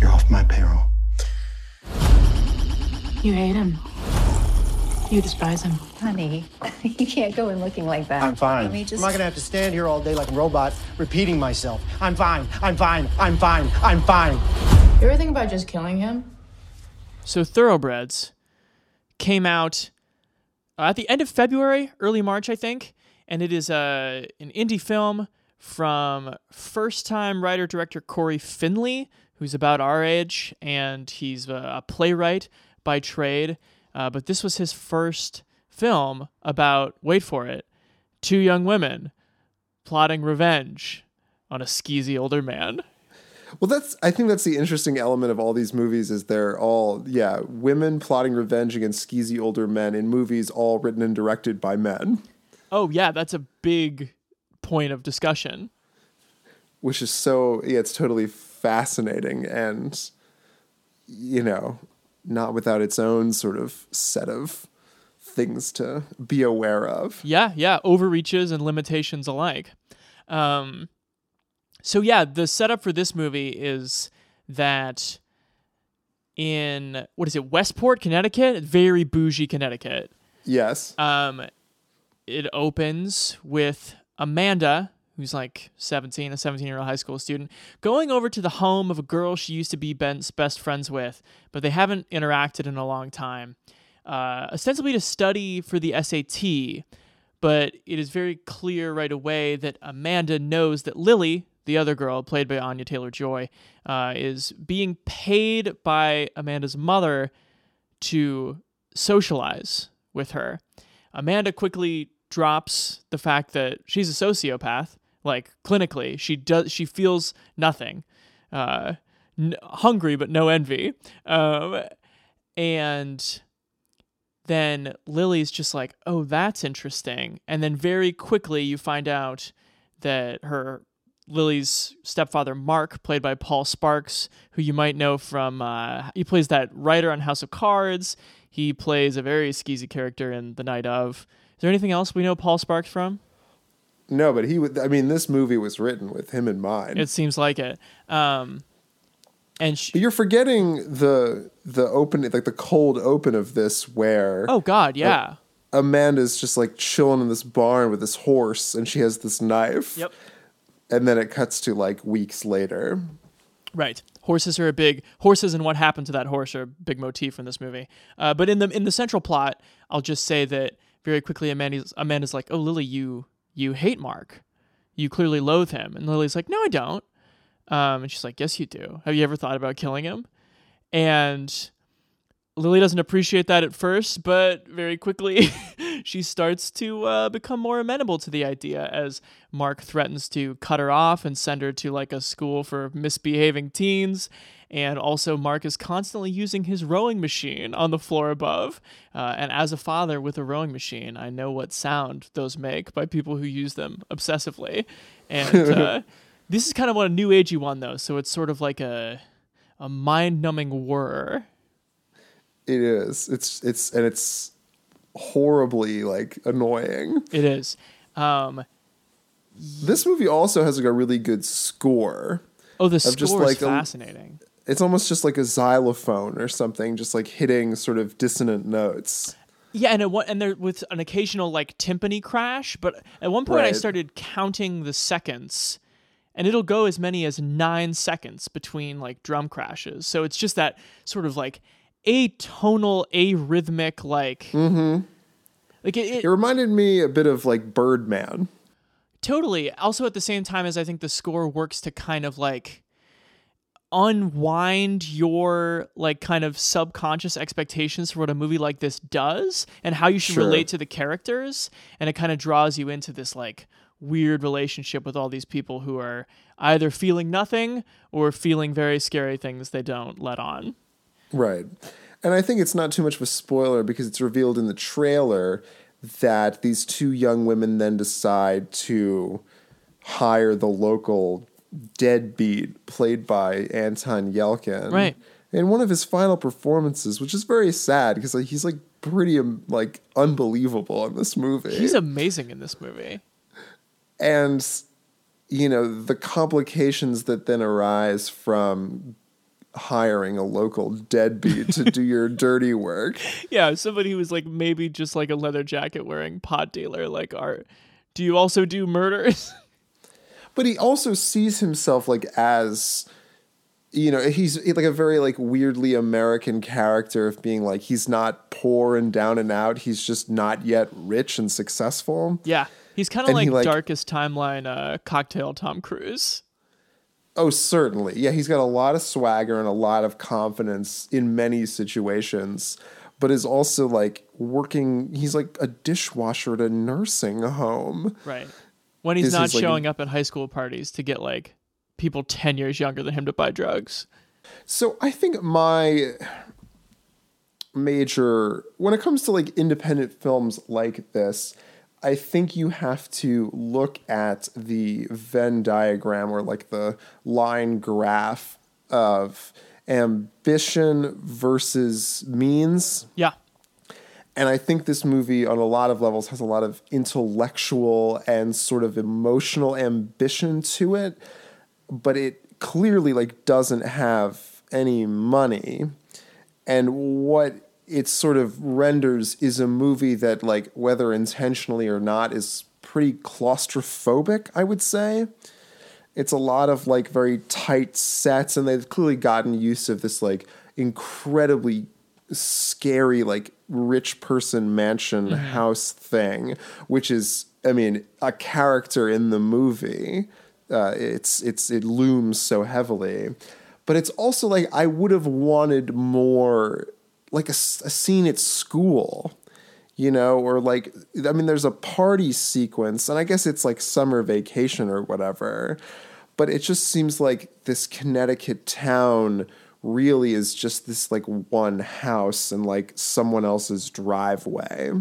you're off my payroll.
You hate him. You despise him.
Honey, <laughs> you can't go in looking like that.
I'm fine. Just... I'm not gonna have to stand here all day like a robot repeating myself. I'm fine. I'm fine. I'm fine. I'm fine.
You ever think about just killing him?
So Thoroughbreds came out uh, at the end of February, early March, I think, and it is uh, an indie film from first-time writer-director Cory Finley, who's about our age, and he's a playwright by trade, uh, but this was his first film about, wait for it, two young women plotting revenge on a skeezy older man.
Well, that's I think that's the interesting element of all these movies is they're all yeah women plotting revenge against skeezy older men in movies all written and directed by men.
Oh yeah, that's a big point of discussion.
Which is so yeah, it's totally fascinating and you know not without its own sort of set of things to be aware of.
Yeah, yeah, overreaches and limitations alike. Um, so yeah, the setup for this movie is that in what is it, Westport, Connecticut, very bougie Connecticut.
Yes.
Um, it opens with Amanda, who's like 17, a 17 year old high school student, going over to the home of a girl she used to be Ben's best friends with, but they haven't interacted in a long time, uh, ostensibly to study for the SAT. But it is very clear right away that Amanda knows that Lily, the other girl, played by Anya Taylor Joy, uh, is being paid by Amanda's mother to socialize with her. Amanda quickly drops the fact that she's a sociopath like clinically she does she feels nothing uh n- hungry but no envy um and then lily's just like oh that's interesting and then very quickly you find out that her Lily's stepfather, Mark, played by Paul Sparks, who you might know from uh, he plays that writer on House of Cards. He plays a very skeezy character in The Night of. Is there anything else we know Paul Sparks from?
No, but he would. I mean, this movie was written with him in mind.
It seems like it. Um, and she,
but you're forgetting the the open, like the cold open of this, where
oh god, yeah,
Amanda's just like chilling in this barn with this horse, and she has this knife.
Yep.
And then it cuts to like weeks later.
Right. Horses are a big horses and what happened to that horse are a big motif in this movie. Uh, but in the in the central plot, I'll just say that very quickly Amanda's Amanda's like, "Oh, Lily, you you hate Mark. You clearly loathe him." And Lily's like, "No, I don't." Um, and she's like, "Yes, you do. Have you ever thought about killing him?" And Lily doesn't appreciate that at first, but very quickly <laughs> she starts to uh, become more amenable to the idea as Mark threatens to cut her off and send her to like a school for misbehaving teens. And also, Mark is constantly using his rowing machine on the floor above. Uh, and as a father with a rowing machine, I know what sound those make by people who use them obsessively. And <laughs> uh, this is kind of what a new agey one, though. So it's sort of like a, a mind numbing whir.
It is. It's, it's, and it's horribly like annoying.
It is. Um,
this movie also has like a really good score.
Oh, the score like is fascinating.
It's almost just like a xylophone or something, just like hitting sort of dissonant notes.
Yeah, and it, and there with an occasional like timpani crash, but at one point right. I started counting the seconds, and it'll go as many as nine seconds between like drum crashes. So it's just that sort of like atonal, arrhythmic, like.
Mm-hmm.
Like it, it,
it reminded me a bit of like Birdman.
Totally. Also, at the same time as I think the score works to kind of like unwind your like kind of subconscious expectations for what a movie like this does and how you should sure. relate to the characters. And it kind of draws you into this like weird relationship with all these people who are either feeling nothing or feeling very scary things they don't let on.
Right. And i think it's not too much of a spoiler because it's revealed in the trailer that these two young women then decide to hire the local deadbeat played by Anton Yelchin.
Right.
In one of his final performances, which is very sad because like, he's like pretty um, like unbelievable in this movie.
He's amazing in this movie.
And you know, the complications that then arise from hiring a local deadbeat to do your <laughs> dirty work.
Yeah, somebody who was like maybe just like a leather jacket wearing pot dealer like art. Do you also do murders? <laughs>
but he also sees himself like as you know he's like a very like weirdly american character of being like he's not poor and down and out. He's just not yet rich and successful.
Yeah. He's kind of like, he, like darkest timeline uh cocktail tom cruise.
Oh certainly. Yeah he's got a lot of swagger and a lot of confidence in many situations but is also like working he's like a dishwasher at a nursing home.
Right when he's not showing like, up at high school parties to get like people 10 years younger than him to buy drugs.
So I think my major when it comes to like independent films like this, I think you have to look at the Venn diagram or like the line graph of ambition versus means.
Yeah.
And I think this movie, on a lot of levels, has a lot of intellectual and sort of emotional ambition to it, but it clearly like doesn't have any money. And what it sort of renders is a movie that, like, whether intentionally or not, is pretty claustrophobic. I would say it's a lot of like very tight sets, and they've clearly gotten use of this like incredibly scary like rich person mansion mm-hmm. house thing, which is, I mean, a character in the movie. Uh, it's it's it looms so heavily, but it's also like I would have wanted more, like a, a scene at school you know, or like, I mean, there's a party sequence, and I guess it's like summer vacation or whatever, but it just seems like this Connecticut town really is just this like one house and like someone else's driveway.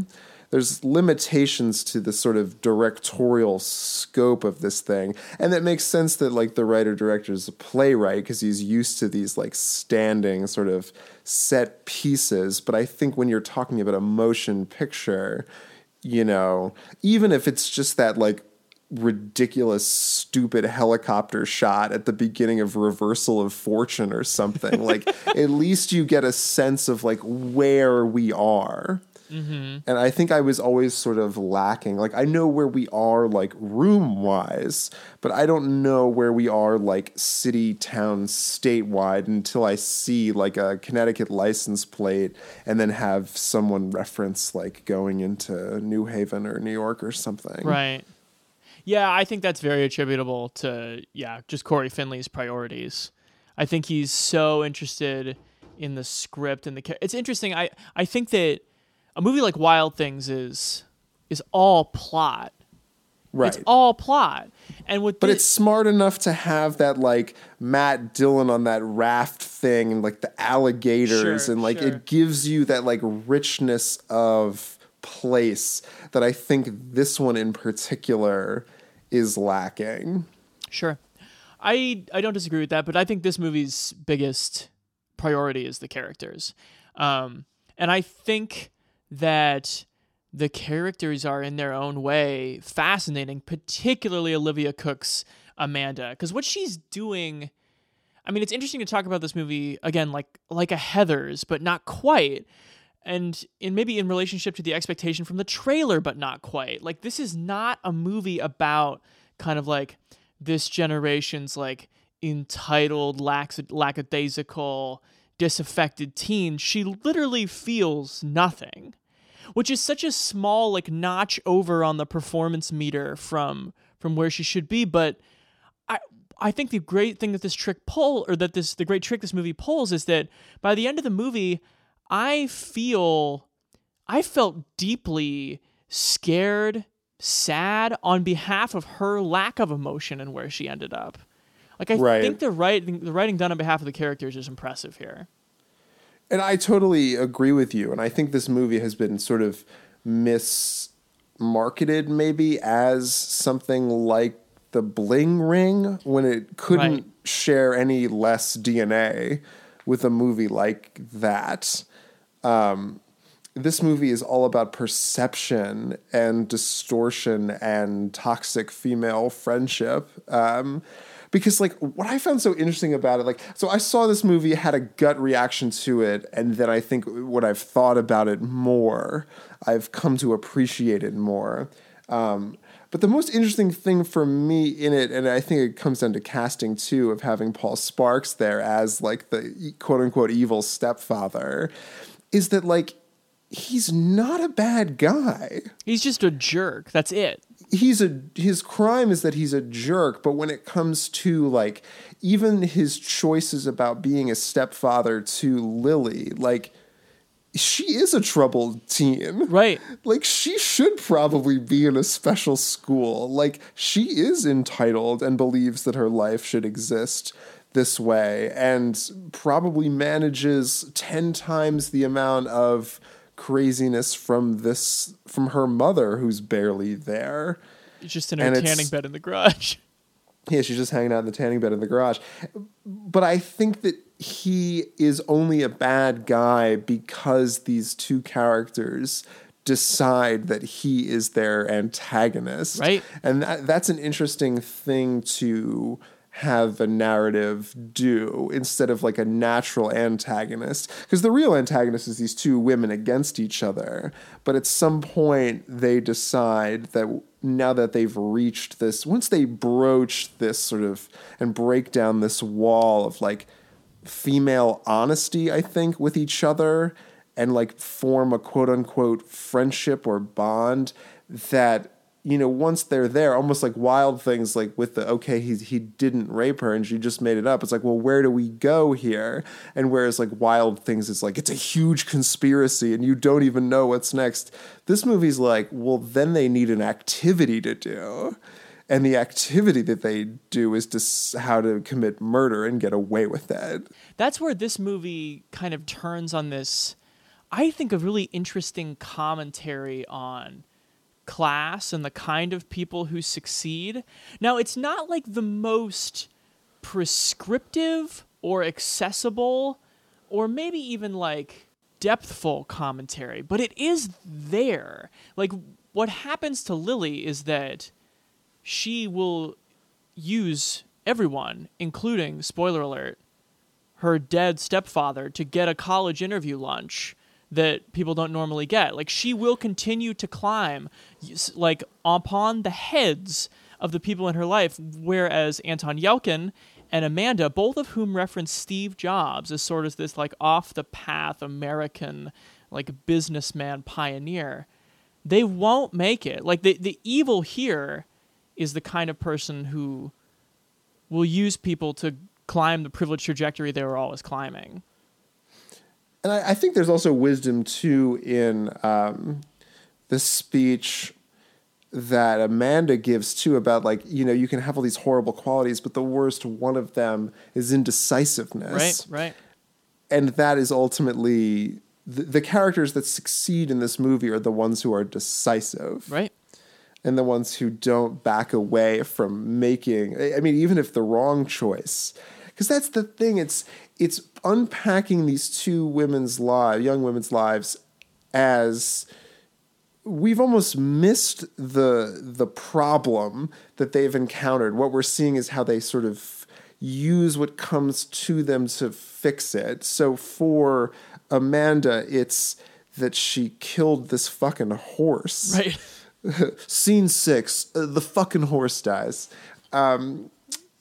there's limitations to the sort of directorial scope of this thing and that makes sense that like the writer director is a playwright because he's used to these like standing sort of set pieces but i think when you're talking about a motion picture you know even if it's just that like ridiculous stupid helicopter shot at the beginning of reversal of fortune or something like <laughs> at least you get a sense of like where we are
Mm-hmm.
and I think I was always sort of lacking. Like I know where we are like room wise, but I don't know where we are like city, town, statewide until I see like a Connecticut license plate and then have someone reference like going into New Haven or New York or something.
Right. Yeah, I think that's very attributable to yeah, just Cory Finley's priorities. I think he's so interested in the script and the. It's interesting. I I think that a movie like Wild Things is is all plot.
Right.
It's all plot, and with
But it's smart enough to have that like Matt Dillon on that raft thing and like the alligators
Sure,
and like
sure.
it gives you that like richness of place that I think this one in particular is lacking.
Sure. I I don't disagree with that, but I think this movie's biggest priority is the characters. Um, and I think that the characters are in their own way fascinating, particularly Olivia Cooke's Amanda, because what she's doing I mean, it's interesting to talk about this movie again like like a Heathers, but not quite. And in maybe in relationship to the expectation from the trailer, but not quite. Like this is not a movie about kind of like this generation's like entitled, lackadaisical, disaffected teen. She literally feels nothing, which is such a small like notch over on the performance meter from from where she should be. But I I think the great thing that this trick pull or that this the great trick this movie pulls is that by the end of the movie, I feel I felt deeply scared, sad on behalf of her lack of emotion and where she ended up. Like I
Right.
think the writing the writing done on behalf of the characters is impressive here.
And I totally agree with you. And I think this movie has been sort of mismarketed maybe as something like the Bling Ring when it couldn't
Right.
share any less DNA with a movie like that. Um, this movie is all about perception and distortion and toxic female friendship. Um, because like what I found so interesting about it, like so I saw this movie, had a gut reaction to it, and then I think what I've thought about it more, I've come to appreciate it more. Um, but the most interesting thing for me in it, and I think it comes down to casting too, of having Paul Sparks there as like the quote unquote evil stepfather, is that like he's not a bad guy.
He's just a jerk. That's it.
He's a his crime is that he's a jerk, but when it comes to like even his choices about being a stepfather to Lily, like she is a troubled teen.
Right.
Like she should probably be in a special school. Like she is entitled and believes that her life should exist this way and probably manages 10 times the amount of craziness from this from her mother who's barely there.
It's just in her
And
tanning bed in the garage. <laughs>
Yeah, she's just hanging out in the tanning bed in the garage. But I think that he is only a bad guy because these two characters decide that he is their antagonist.
Right.
And that, that's an interesting thing to have a narrative do instead of like a natural antagonist. Because the real antagonist is these two women against each other. But at some point, they decide that now that they've reached this, once they broach this sort of and break down this wall of like female honesty, I think, with each other and like form a quote unquote friendship or bond that you know once they're there almost like wild things like with the okay he he didn't rape her and she just made it up. It's like well where do we go here? And whereas like wild things is like it's a huge conspiracy and you don't even know what's next. This movie's like well then they need an activity to do. And the activity that they do is to s- how to commit murder and get away with that
That's where this movie kind of turns on this I think a really interesting commentary on class and the kind of people who succeed. Now, it's not like the most prescriptive or accessible or maybe even like depthful commentary, but it is there. Like what happens to Lily is that she will use everyone, including spoiler alert, her dead stepfather to get a college interview lunch that people don't normally get. Like she will continue to climb like upon the heads of the people in her life whereas Anton Yelchin and Amanda, both of whom reference Steve Jobs as sort of this like off the path American like businessman pioneer, they won't make it. Like the the evil here is the kind of person who will use people to climb the privileged trajectory they were always climbing.
And I, I think there's also wisdom too in um, the speech that Amanda gives too about like you know you can have all these horrible qualities, but the worst one of them is indecisiveness.
Right, right.
And that is ultimately the, the characters that succeed in this movie are the ones who are decisive.
Right.
And the ones who don't back away from making. I mean, even if the wrong choice, because that's the thing. It's it's unpacking these two women's lives, young women's lives, as we've almost missed the the problem that they've encountered. What we're seeing is how they sort of use what comes to them to fix it. So for Amanda, it's that she killed this fucking horse.
Right. <laughs>
Scene six, uh, the fucking horse dies. Um,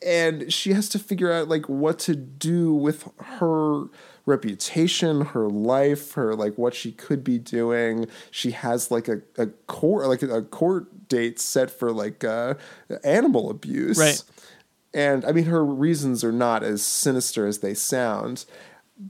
and she has to figure out like what to do with her reputation, her life, her like what she could be doing. She has like a, a court like a court date set for like uh, animal abuse.
Right.
And I mean her reasons are not as sinister as they sound.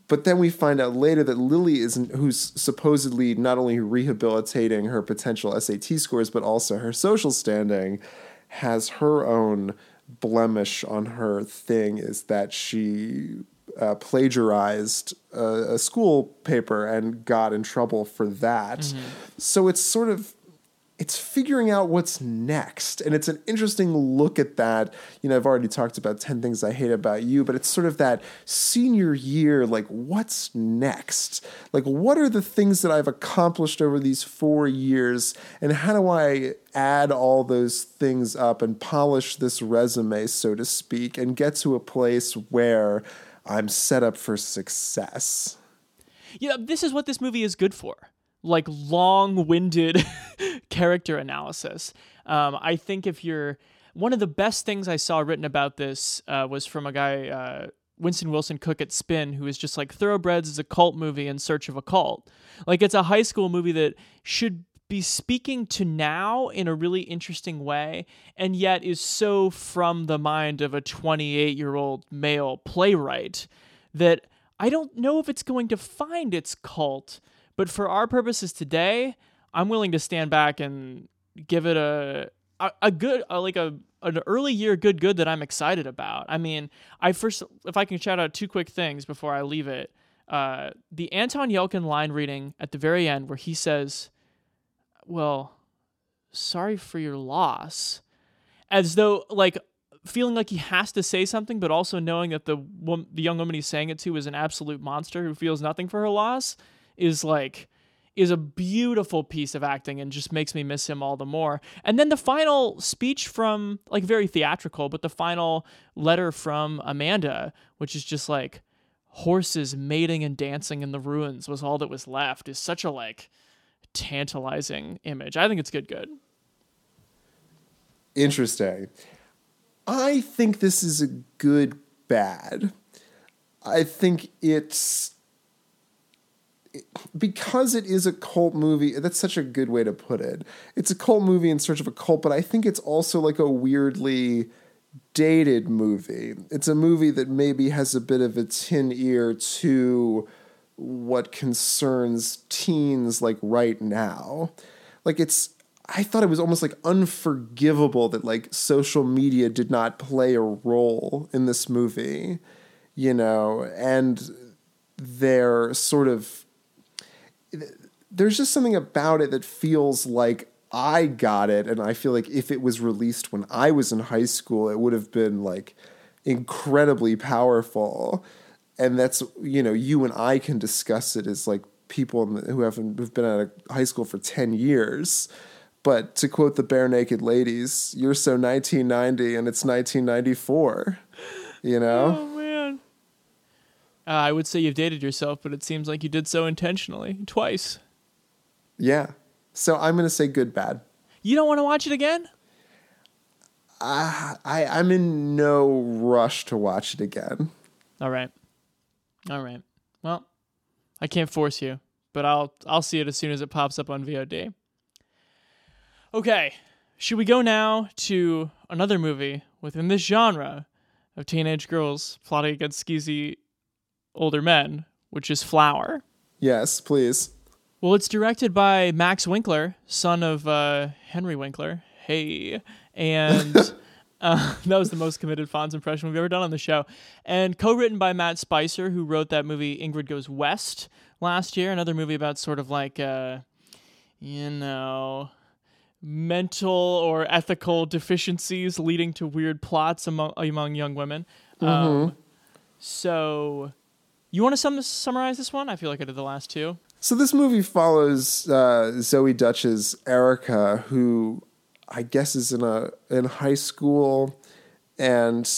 But then we find out later that Lily is who's supposedly not only rehabilitating her potential SAT scores but also her social standing has her own blemish on her thing is that she uh, plagiarized a, a, school paper and got in trouble for that. Mm-hmm. So it's sort of it's figuring out what's next. And it's an interesting look at that. You know i've already talked about 10 things i hate about you but it's sort of that senior year like what's next? Like what are the things that i've accomplished over these four years? And how do i add all those things up and polish this resume so to speak and get to a place where i'm set up for success?
Yeah this is what this movie is good for. Like long-winded <laughs> character analysis. Um, I think if you're one of the best things I saw written about this uh, was from a guy uh, Winston Wilson Cook at Spin, who is just like Thoroughbreds is a cult movie in search of a cult. Like it's a high school movie that should be speaking to now in a really interesting way, and yet is so from the mind of a 28 year old male playwright that I don't know if it's going to find its cult but for our purposes today, I'm willing to stand back and give it a a, a good a, like a an early year good good that I'm excited about. I mean, I first if I can shout out two quick things before I leave it. Uh, the Anton Yelchin line reading at the very end where he says, "Well, sorry for your loss," as though like feeling like he has to say something, but also knowing that the the young woman he's saying it to is an absolute monster who feels nothing for her loss is like is a beautiful piece of acting and just makes me miss him all the more. And then the final speech from like very theatrical, but the final letter from Amanda, which is just like horses mating and dancing in the ruins was all that was left is such a like tantalizing image. I think it's good good.
Interesting. I think this is a good bad. I think it's because it is a cult movie, that's such a good way to put it. It's a cult movie in search of a cult, but I think it's also like a weirdly dated movie. It's a movie that maybe has a bit of a tin ear to what concerns teens like right now. Like it's I thought it was almost like unforgivable that like social media did not play a role in this movie, you know, and they're sort of there's just something about it that feels like I got it, and I feel like if it was released when I was in high school, it would have been like incredibly powerful. And that's you know you and I can discuss it as like people who haven't who've been at a high school for ten years. But to quote the Barenaked Ladies, "You're so 1990, and it's 1994." You know.
Oh, Uh, I would say you've dated yourself, but it seems like you did so intentionally twice.
Yeah. So I'm gonna say good bad.
You don't want to watch it again?
Uh, I I'm in no rush to watch it again.
All right. All right. Well, I can't force you, but I'll I'll see it as soon as it pops up on VOD. Okay. Should we go now to another movie within this genre of teenage girls plotting against skeezy older men, which is Flower?
Yes, please.
Well, it's directed by Max Winkler, son of uh, Henry Winkler. Hey, and <laughs> uh, <laughs> that was the most committed Fonz impression we've ever done on the show. And co-written by Matt Spicer, who wrote that movie Ingrid Goes West last year, another movie about sort of like, uh, you know, mental or ethical deficiencies leading to weird plots among among young women.
Mm-hmm.
Um, so, you want to sum summarize this one? I feel like I did the last two.
So this movie follows uh, Zoey Deutch's Erica, who I guess is in a in high school, and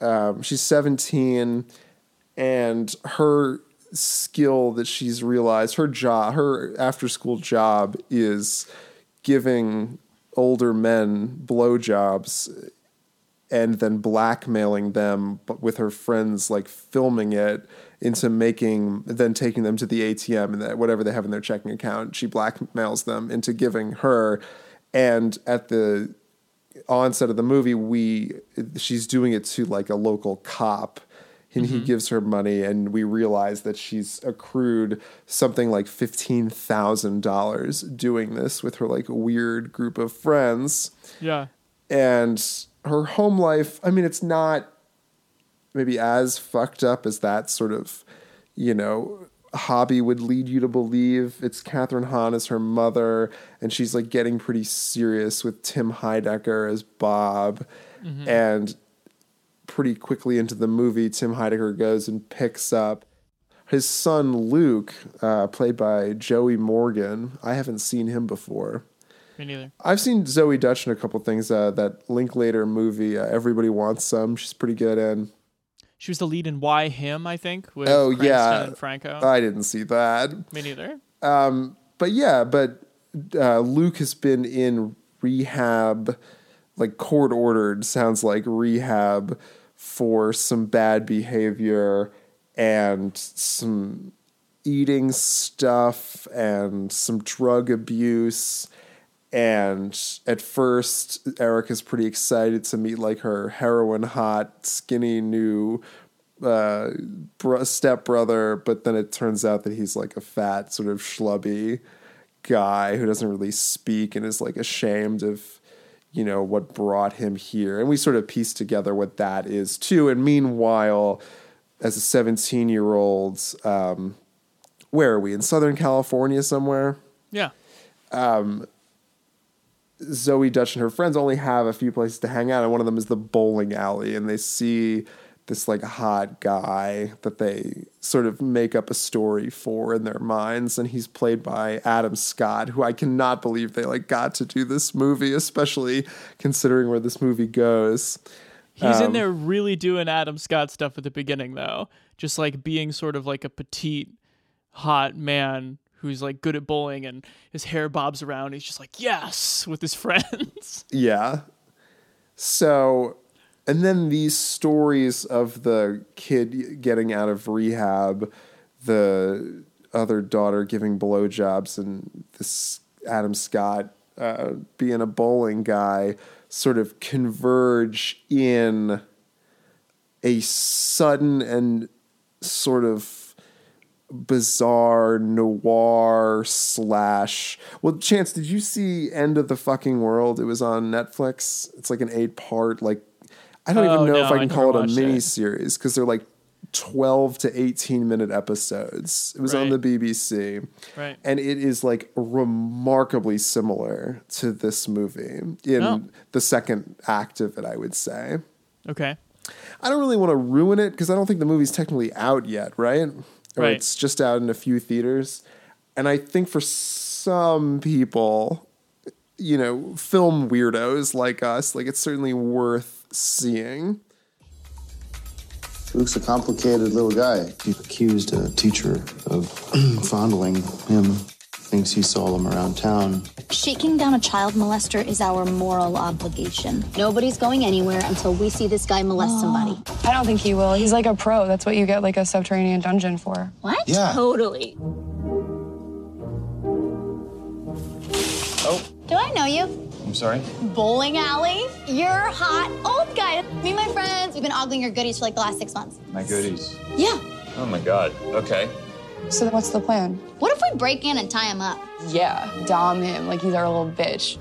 um, she's seventeen, and her skill that she's realized her job her after school job is giving older men blowjobs and then blackmailing them with her friends like filming it into making then taking them to the ATM and that whatever they have in their checking account she blackmails them into giving her. And at the onset of the movie we she's doing it to like a local cop and he mm-hmm. gives her money and we realize that she's accrued something like $15,000 doing this with her like weird group of friends.
Yeah.
and her home life i mean it's not maybe as fucked up as that sort of you know hobby would lead you to believe it's Kathryn Hahn as her mother and she's like getting pretty serious with Tim Heidecker as Bob
Mhm.
and pretty quickly into the movie Tim Heidecker goes and picks up his son Luke uh, played by Joey Morgan I haven't seen him before
Me neither.
I've seen Zoey Deutch in a couple things. Uh, that Linklater movie, uh, Everybody Wants Some. She's pretty good in.
She was the lead in Why Him, I think, with
oh
Cranston
yeah,
Franco.
I didn't see that.
Me neither.
Um, but yeah, but uh, Luke has been in rehab, like court ordered. Sounds like rehab for some bad behavior and some eating stuff and some drug abuse. And at first, Eric is pretty excited to meet like her heroin hot, skinny new uh, bro- stepbrother, but then it turns out that he's like a fat, sort of schlubby guy who doesn't really speak and is like ashamed of, you know, what brought him here. And we sort of piece together what that is too. And meanwhile, as a 17 year old, um, where are we? In Southern California somewhere?
Yeah.
um, Zoey Deutch and her friends only have a few places to hang out, and one of them is the bowling alley, and they see this like hot guy that they sort of make up a story for in their minds, and he's played by Adam Scott, who I cannot believe they like got to do this movie, especially considering where this movie goes.
He's in
Um,
there really doing Adam Scott stuff at the beginning, though. Just like being sort of like a petite, hot man who's like good at bowling and his hair bobs around. He's just like, yes, with his <laughs> friends.
Yeah. So, and then these stories of the kid getting out of rehab, the other daughter giving blowjobs, and this Adam Scott uh, being a bowling guy sort of converge in a sudden and sort of bizarre noir slash well chance did you see end of the fucking world it was on netflix it's like an eight part like i don't
Oh,
even know
no,
if i
I
can
never
call it a mini series because they're like 12 to 18 minute episodes. It was on the BBC.
Right.
And it is like remarkably similar to this movie in
Oh.
the second act of it, I would say.
Okay.
I don't really want to ruin it because I don't think the movie's technically out yet, right? Or
Right.
it's just out in a few theaters. And I think for some people, you know, film weirdos like us, like it's certainly worth seeing.
Luke's a complicated little guy. He accused a teacher of <clears throat> fondling him. Thinks he saw him around town.
Shaking down a child molester is our moral obligation. Nobody's going anywhere until we see this guy molest ah. somebody.
I don't think he will. He's like a pro. That's what you get like a subterranean dungeon for.
What?
Yeah.
Totally.
Oh,
Do I know you?
I'm sorry.
Bowling alley? You're hot old guy. Me and my friends, we've been ogling your goodies for like the last six months.
My goodies.
Yeah.
Oh my god. Okay.
So what's the plan?
What if we break in and tie him up?
Yeah, dom him like he's our little bitch.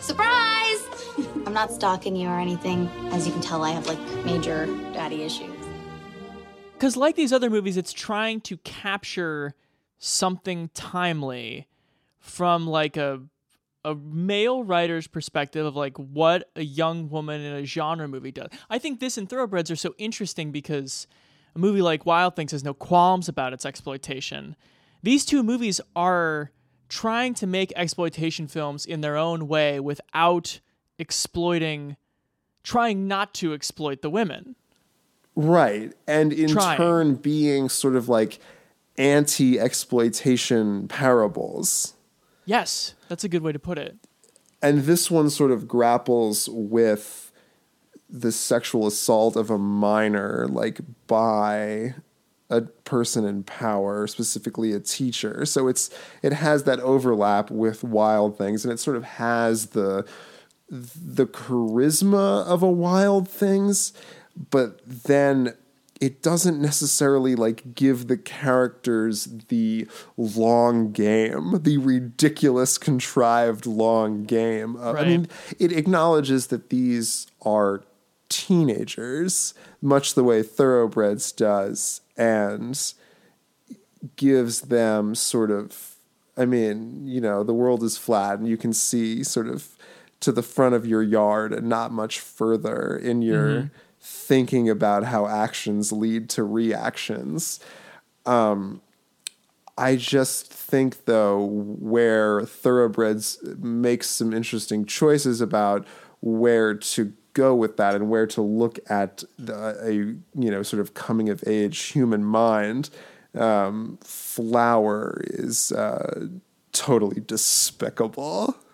Surprise! <laughs> I'm not stalking you or anything. As you can tell, I have like major daddy issues.
Because, like these other movies, it's trying to capture something timely from like a a male writer's perspective of like what a young woman in a genre movie does. I think this and Thoroughbreds are so interesting because a movie like Wild Things has no qualms about its exploitation. These two movies are trying to make exploitation films in their own way without exploiting trying not to exploit the women.
Right. And in
Trying.
turn, being sort of like anti exploitation parables.
Yes, that's a good way to put it.
And this one sort of grapples with the sexual assault of a minor, like by a person in power, specifically a teacher. So it's it has that overlap with Wild Things, and it sort of has the the charisma of a Wild Things, but then it doesn't necessarily like give the characters the long game, the ridiculous contrived long game. of- I mean, it acknowledges that these are teenagers, much the way Thoroughbreds does, and gives them sort of I mean, you know, the world is flat and you can see sort of to the front of your yard and not much further in your
Mhm.
thinking about how actions lead to reactions. Um, I just think, though, where Thoroughbreds makes some interesting choices about where to go with that and where to look at the, a you know sort of coming of age human mind. Um, Flower is uh, totally despicable. <laughs>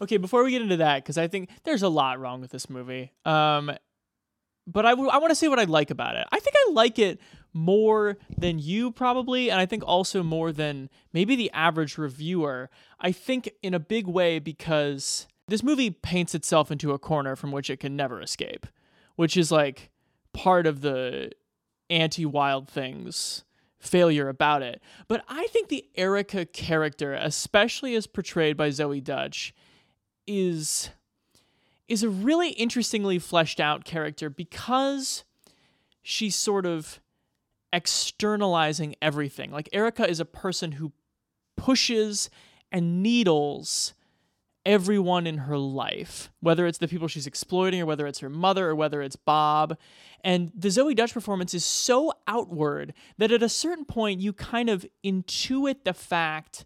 Okay, before we get into that, because I think there's a lot wrong with this movie. Um, but I, w- I want to say what I like about it. I think I like it more than you probably, and I think also more than maybe the average reviewer. I think in a big way because this movie paints itself into a corner from which it can never escape, which is like part of the anti wild things failure about it. But I think the Erica character, especially as portrayed by Zoey Deutch, is is a really interestingly fleshed out character because she's sort of externalizing everything. Like Erica is a person who pushes and needles everyone in her life, whether it's the people she's exploiting or whether it's her mother or whether it's Bob. And the Zoey Deutch performance is so outward that at a certain point you kind of intuit the fact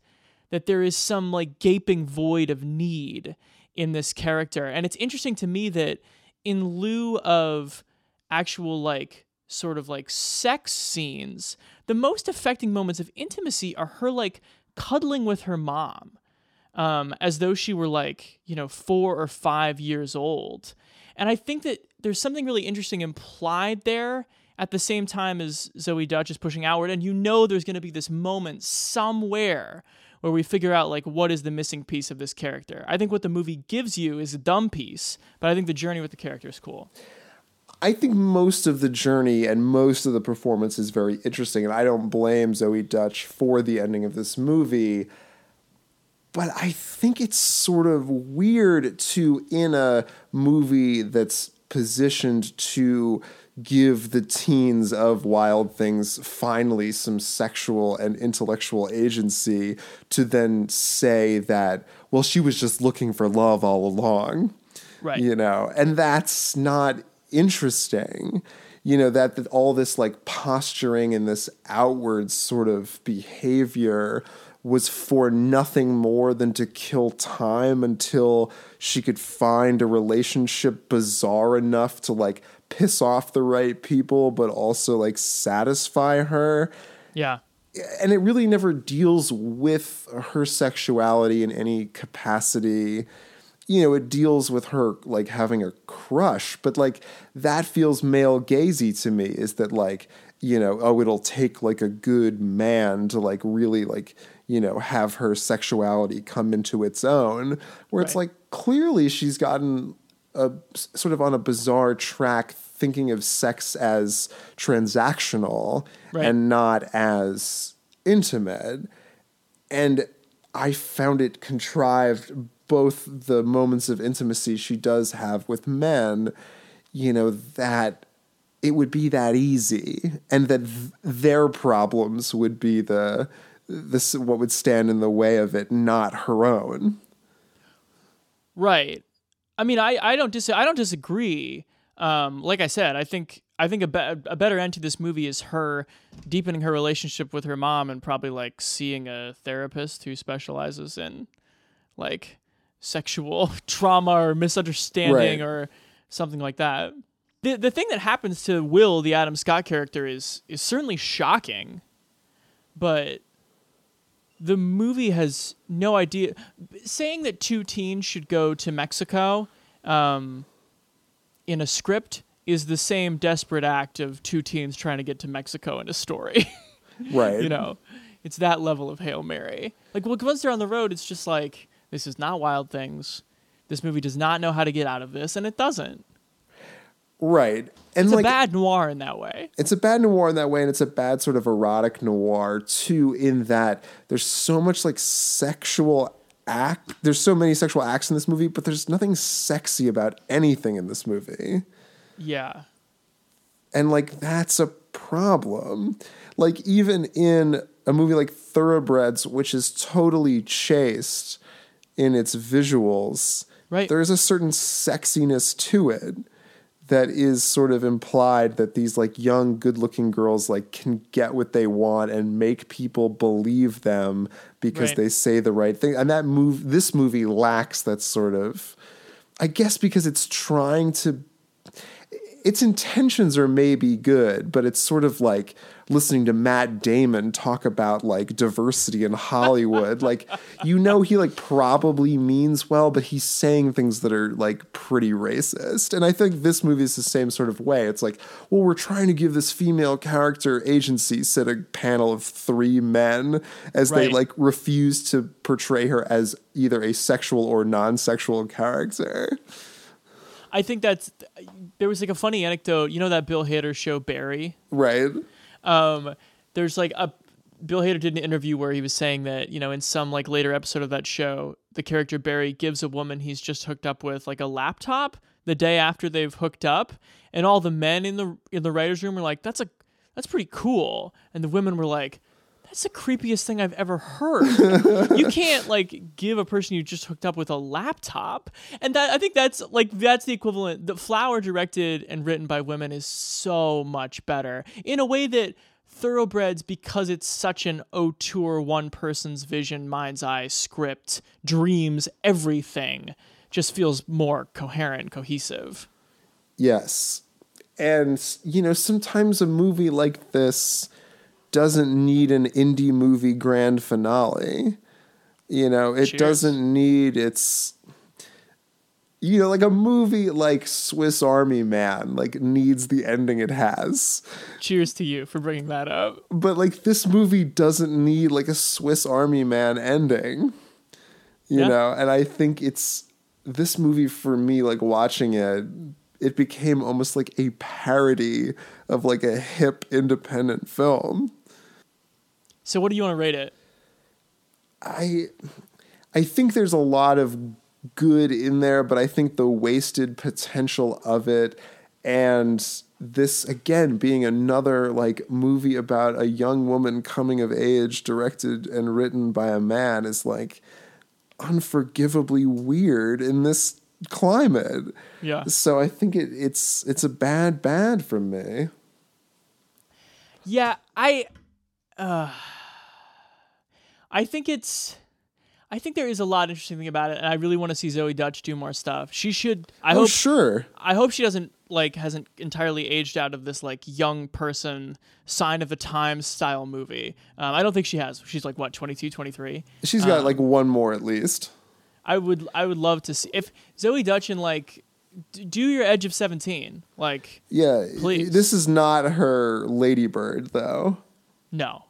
that there is some like gaping void of need in this character. And it's interesting to me that in lieu of actual like sort of like sex scenes, the most affecting moments of intimacy are her like cuddling with her mom um, as though she were like, you know, four or five years old. And I think that there's something really interesting implied there at the same time as Zoey Deutch is pushing outward. And you know there's going to be this moment somewhere where we figure out, like, what is the missing piece of this character. I think what the movie gives you is a dumb piece, but I think the journey with the character is cool.
I think most of the journey and most of the performance is very interesting, and I don't blame Zoey Deutch for the ending of this movie. But I think it's sort of weird to, in a movie that's positioned to give the teens of Wild Things finally some sexual and intellectual agency to then say that, well, she was just looking for love all along.
Right.
You know, and that's not interesting. You know, that, that all this like posturing and this outward sort of behavior was for nothing more than to kill time until she could find a relationship bizarre enough to like piss off the right people, but also like satisfy her.
Yeah.
And it really never deals with her sexuality in any capacity. You know, it deals with her like having a crush, but like that feels male gazy to me is that like, you know, oh, it'll take like a good man to like really like, you know, have her sexuality come into its own, where it's like clearly she's gotten a sort of on a bizarre track thinking of sex as transactional
Right.
and not as intimate and i found it contrived both the moments of intimacy she does have with men you know that it would be that easy and that th- their problems would be the this what would stand in the way of it not her own
Right. I mean, I, I don't dis- I don't disagree. Um, like I said, I think I think a, be- a better end to this movie is her deepening her relationship with her mom and probably like seeing a therapist who specializes in like sexual <laughs> trauma or misunderstanding
Right.
or something like that. The the thing that happens to Will, the Adam Scott character, is is certainly shocking, but the movie has no idea. Saying that two teens should go to Mexico um, in a script is the same desperate act of two teens trying to get to Mexico in a story. <laughs>
right
you know, it's that level of Hail Mary. Like, well, once they're on the road, it's just like, this is not Wild Things. This movie does not know how to get out of this, and it doesn't.
Right and
It's
like
a bad noir in that way.
it's a bad noir in that way, and it's a bad sort of erotic noir too, in that there's so much like sexual act. There's so many sexual acts in this movie, but there's nothing sexy about anything in this movie.
Yeah.
And like that's a problem. Like even in a movie like Thoroughbreds, which is totally chaste in its visuals,
right.
there's a certain sexiness to it that is sort of implied that these like young good-looking girls like can get what they want and make people believe them because
Right.
they say the right thing. And that move this movie lacks that sort of I guess because it's trying to its intentions are maybe good, but it's sort of like listening to Matt Damon talk about like diversity in Hollywood. like you know he like probably means well, but he's saying things that are like pretty racist. And I think this movie is the same sort of way. It's like, well, we're trying to give this female character agency, said a panel of three men as they like refuse to portray her as either a sexual or non-sexual character.
I think that's there was like a funny anecdote. You know that Bill Hader show Barry?
Right.
Um, there's like a Bill Hader did an interview where he was saying that you know in some like later episode of that show, the character Barry gives a woman he's just hooked up with like a laptop the day after they've hooked up, and all the men in the in the writers' room were like, "That's a that's pretty cool," and the women were like. That's the creepiest thing I've ever heard. you <laughs> can't like give a person you just hooked up with a laptop, and that I think that's like that's the equivalent. The Flower directed and written by women is so much better in a way that Thoroughbreds, because it's such an auteur, one person's vision, mind's eye script, dreams everything, just feels more coherent, cohesive.
Yes. And, you know, sometimes a movie like this doesn't need an indie movie grand finale. You know, it
Cheers.
doesn't need its. You know, like a movie like Swiss Army Man, like needs the ending it has.
Cheers to you for bringing that up.
But like this movie doesn't need like a Swiss Army Man ending. You
Yeah.
know, and I think it's this movie for me, like watching it, it became almost like a parody of like a hip independent film.
So, what do you want to rate it?
I I think there's a lot of good in there, but I think the wasted potential of it and this again being another like movie about a young woman coming of age directed and written by a man is like unforgivably weird in this climate.
Yeah.
So I think it, it's it's a bad bad from me.
Yeah, I uh I think it's I think there is a lot interesting thing about it, and I really want to see Zoey Deutch do more stuff. She should. I
oh
hope.
sure.
I hope she doesn't like hasn't entirely aged out of this like young person sign of the times style movie. Um, I don't think she has. She's like what 22, 23?
She's got
Um,
like one more at least.
I would. I would love to see if Zoey Deutch in like d- do your Edge of Seventeen. Like
Yeah.
Please.
This is not her Ladybird though.
no,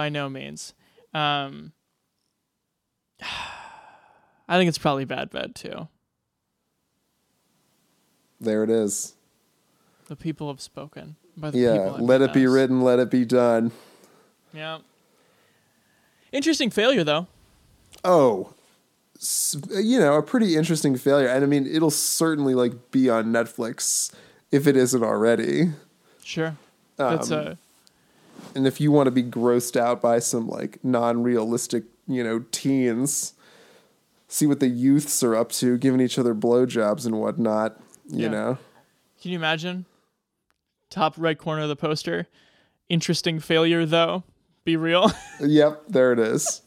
by no means. Um, <sighs> I think it's probably Bad Bed too.
There it is.
The people have spoken. By the
Yeah.
people
Let it be written, let it be done.
Yeah. Interesting failure though.
Oh, you know, a pretty interesting failure. And I mean, it'll certainly like be on Netflix if it isn't already.
Sure. That's
Um,
uh
And if you want to be grossed out by some like non-realistic, you know, teens, see what the youths are up to, giving each other blowjobs and whatnot. You
Yeah.
know,
Can you imagine? Top right corner of the poster. Interesting failure though. Be real. <laughs>
yep, there it is.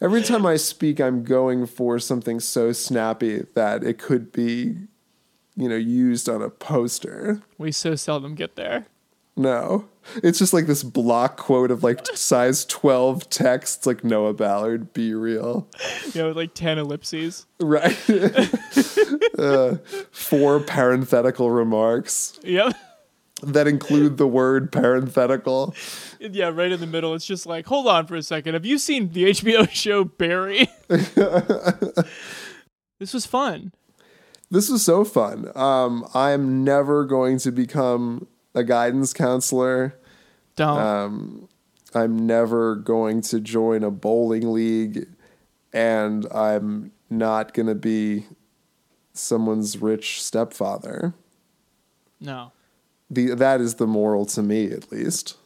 Every time I speak, I'm going for something so snappy that it could be, you know, used on a poster.
we so seldom get there.
No, it's just like this block quote of like <laughs> size 12 text. Like Noah Ballard, be real.
You know, with like ten ellipses.
Right. <laughs> uh, four parenthetical remarks
Yep.
that include the word parenthetical.
Yeah, right in the middle. It's just like, hold on for a second. Have you seen the HBO <laughs> show Barry? this was fun.
This was so fun. Um, I'm never going to become a guidance counselor.
Don't.
Um, I'm never going to join a bowling league, and I'm not going to be someone's rich stepfather.
No.
The that is the moral to me, at least.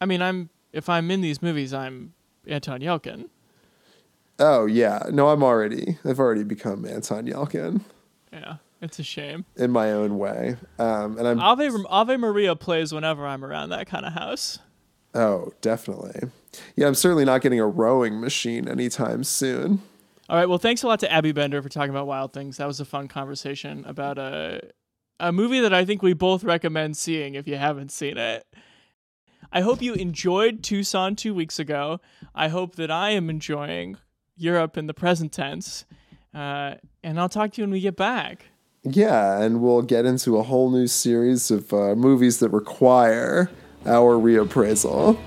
I mean, I'm if I'm in these movies, I'm Anton Yelchin.
Oh yeah, no, I'm already. I've already become Anton Yelchin
Yeah, it's a shame.
in my own way, um, and I'm.
Ave Ave Maria plays whenever I'm around that kind of house.
Oh, definitely. Yeah, I'm certainly not getting a rowing machine anytime soon.
All right. Well, thanks a lot to Abby Bender for talking about Wild Things. That was a fun conversation about a a movie that I think we both recommend seeing if you haven't seen it. I hope you enjoyed Tucson two weeks ago. I hope that I am enjoying Europe in the present tense. Uh, and I'll talk to you when we get back.
Yeah, and we'll get into a whole new series of uh, movies that require our reappraisal.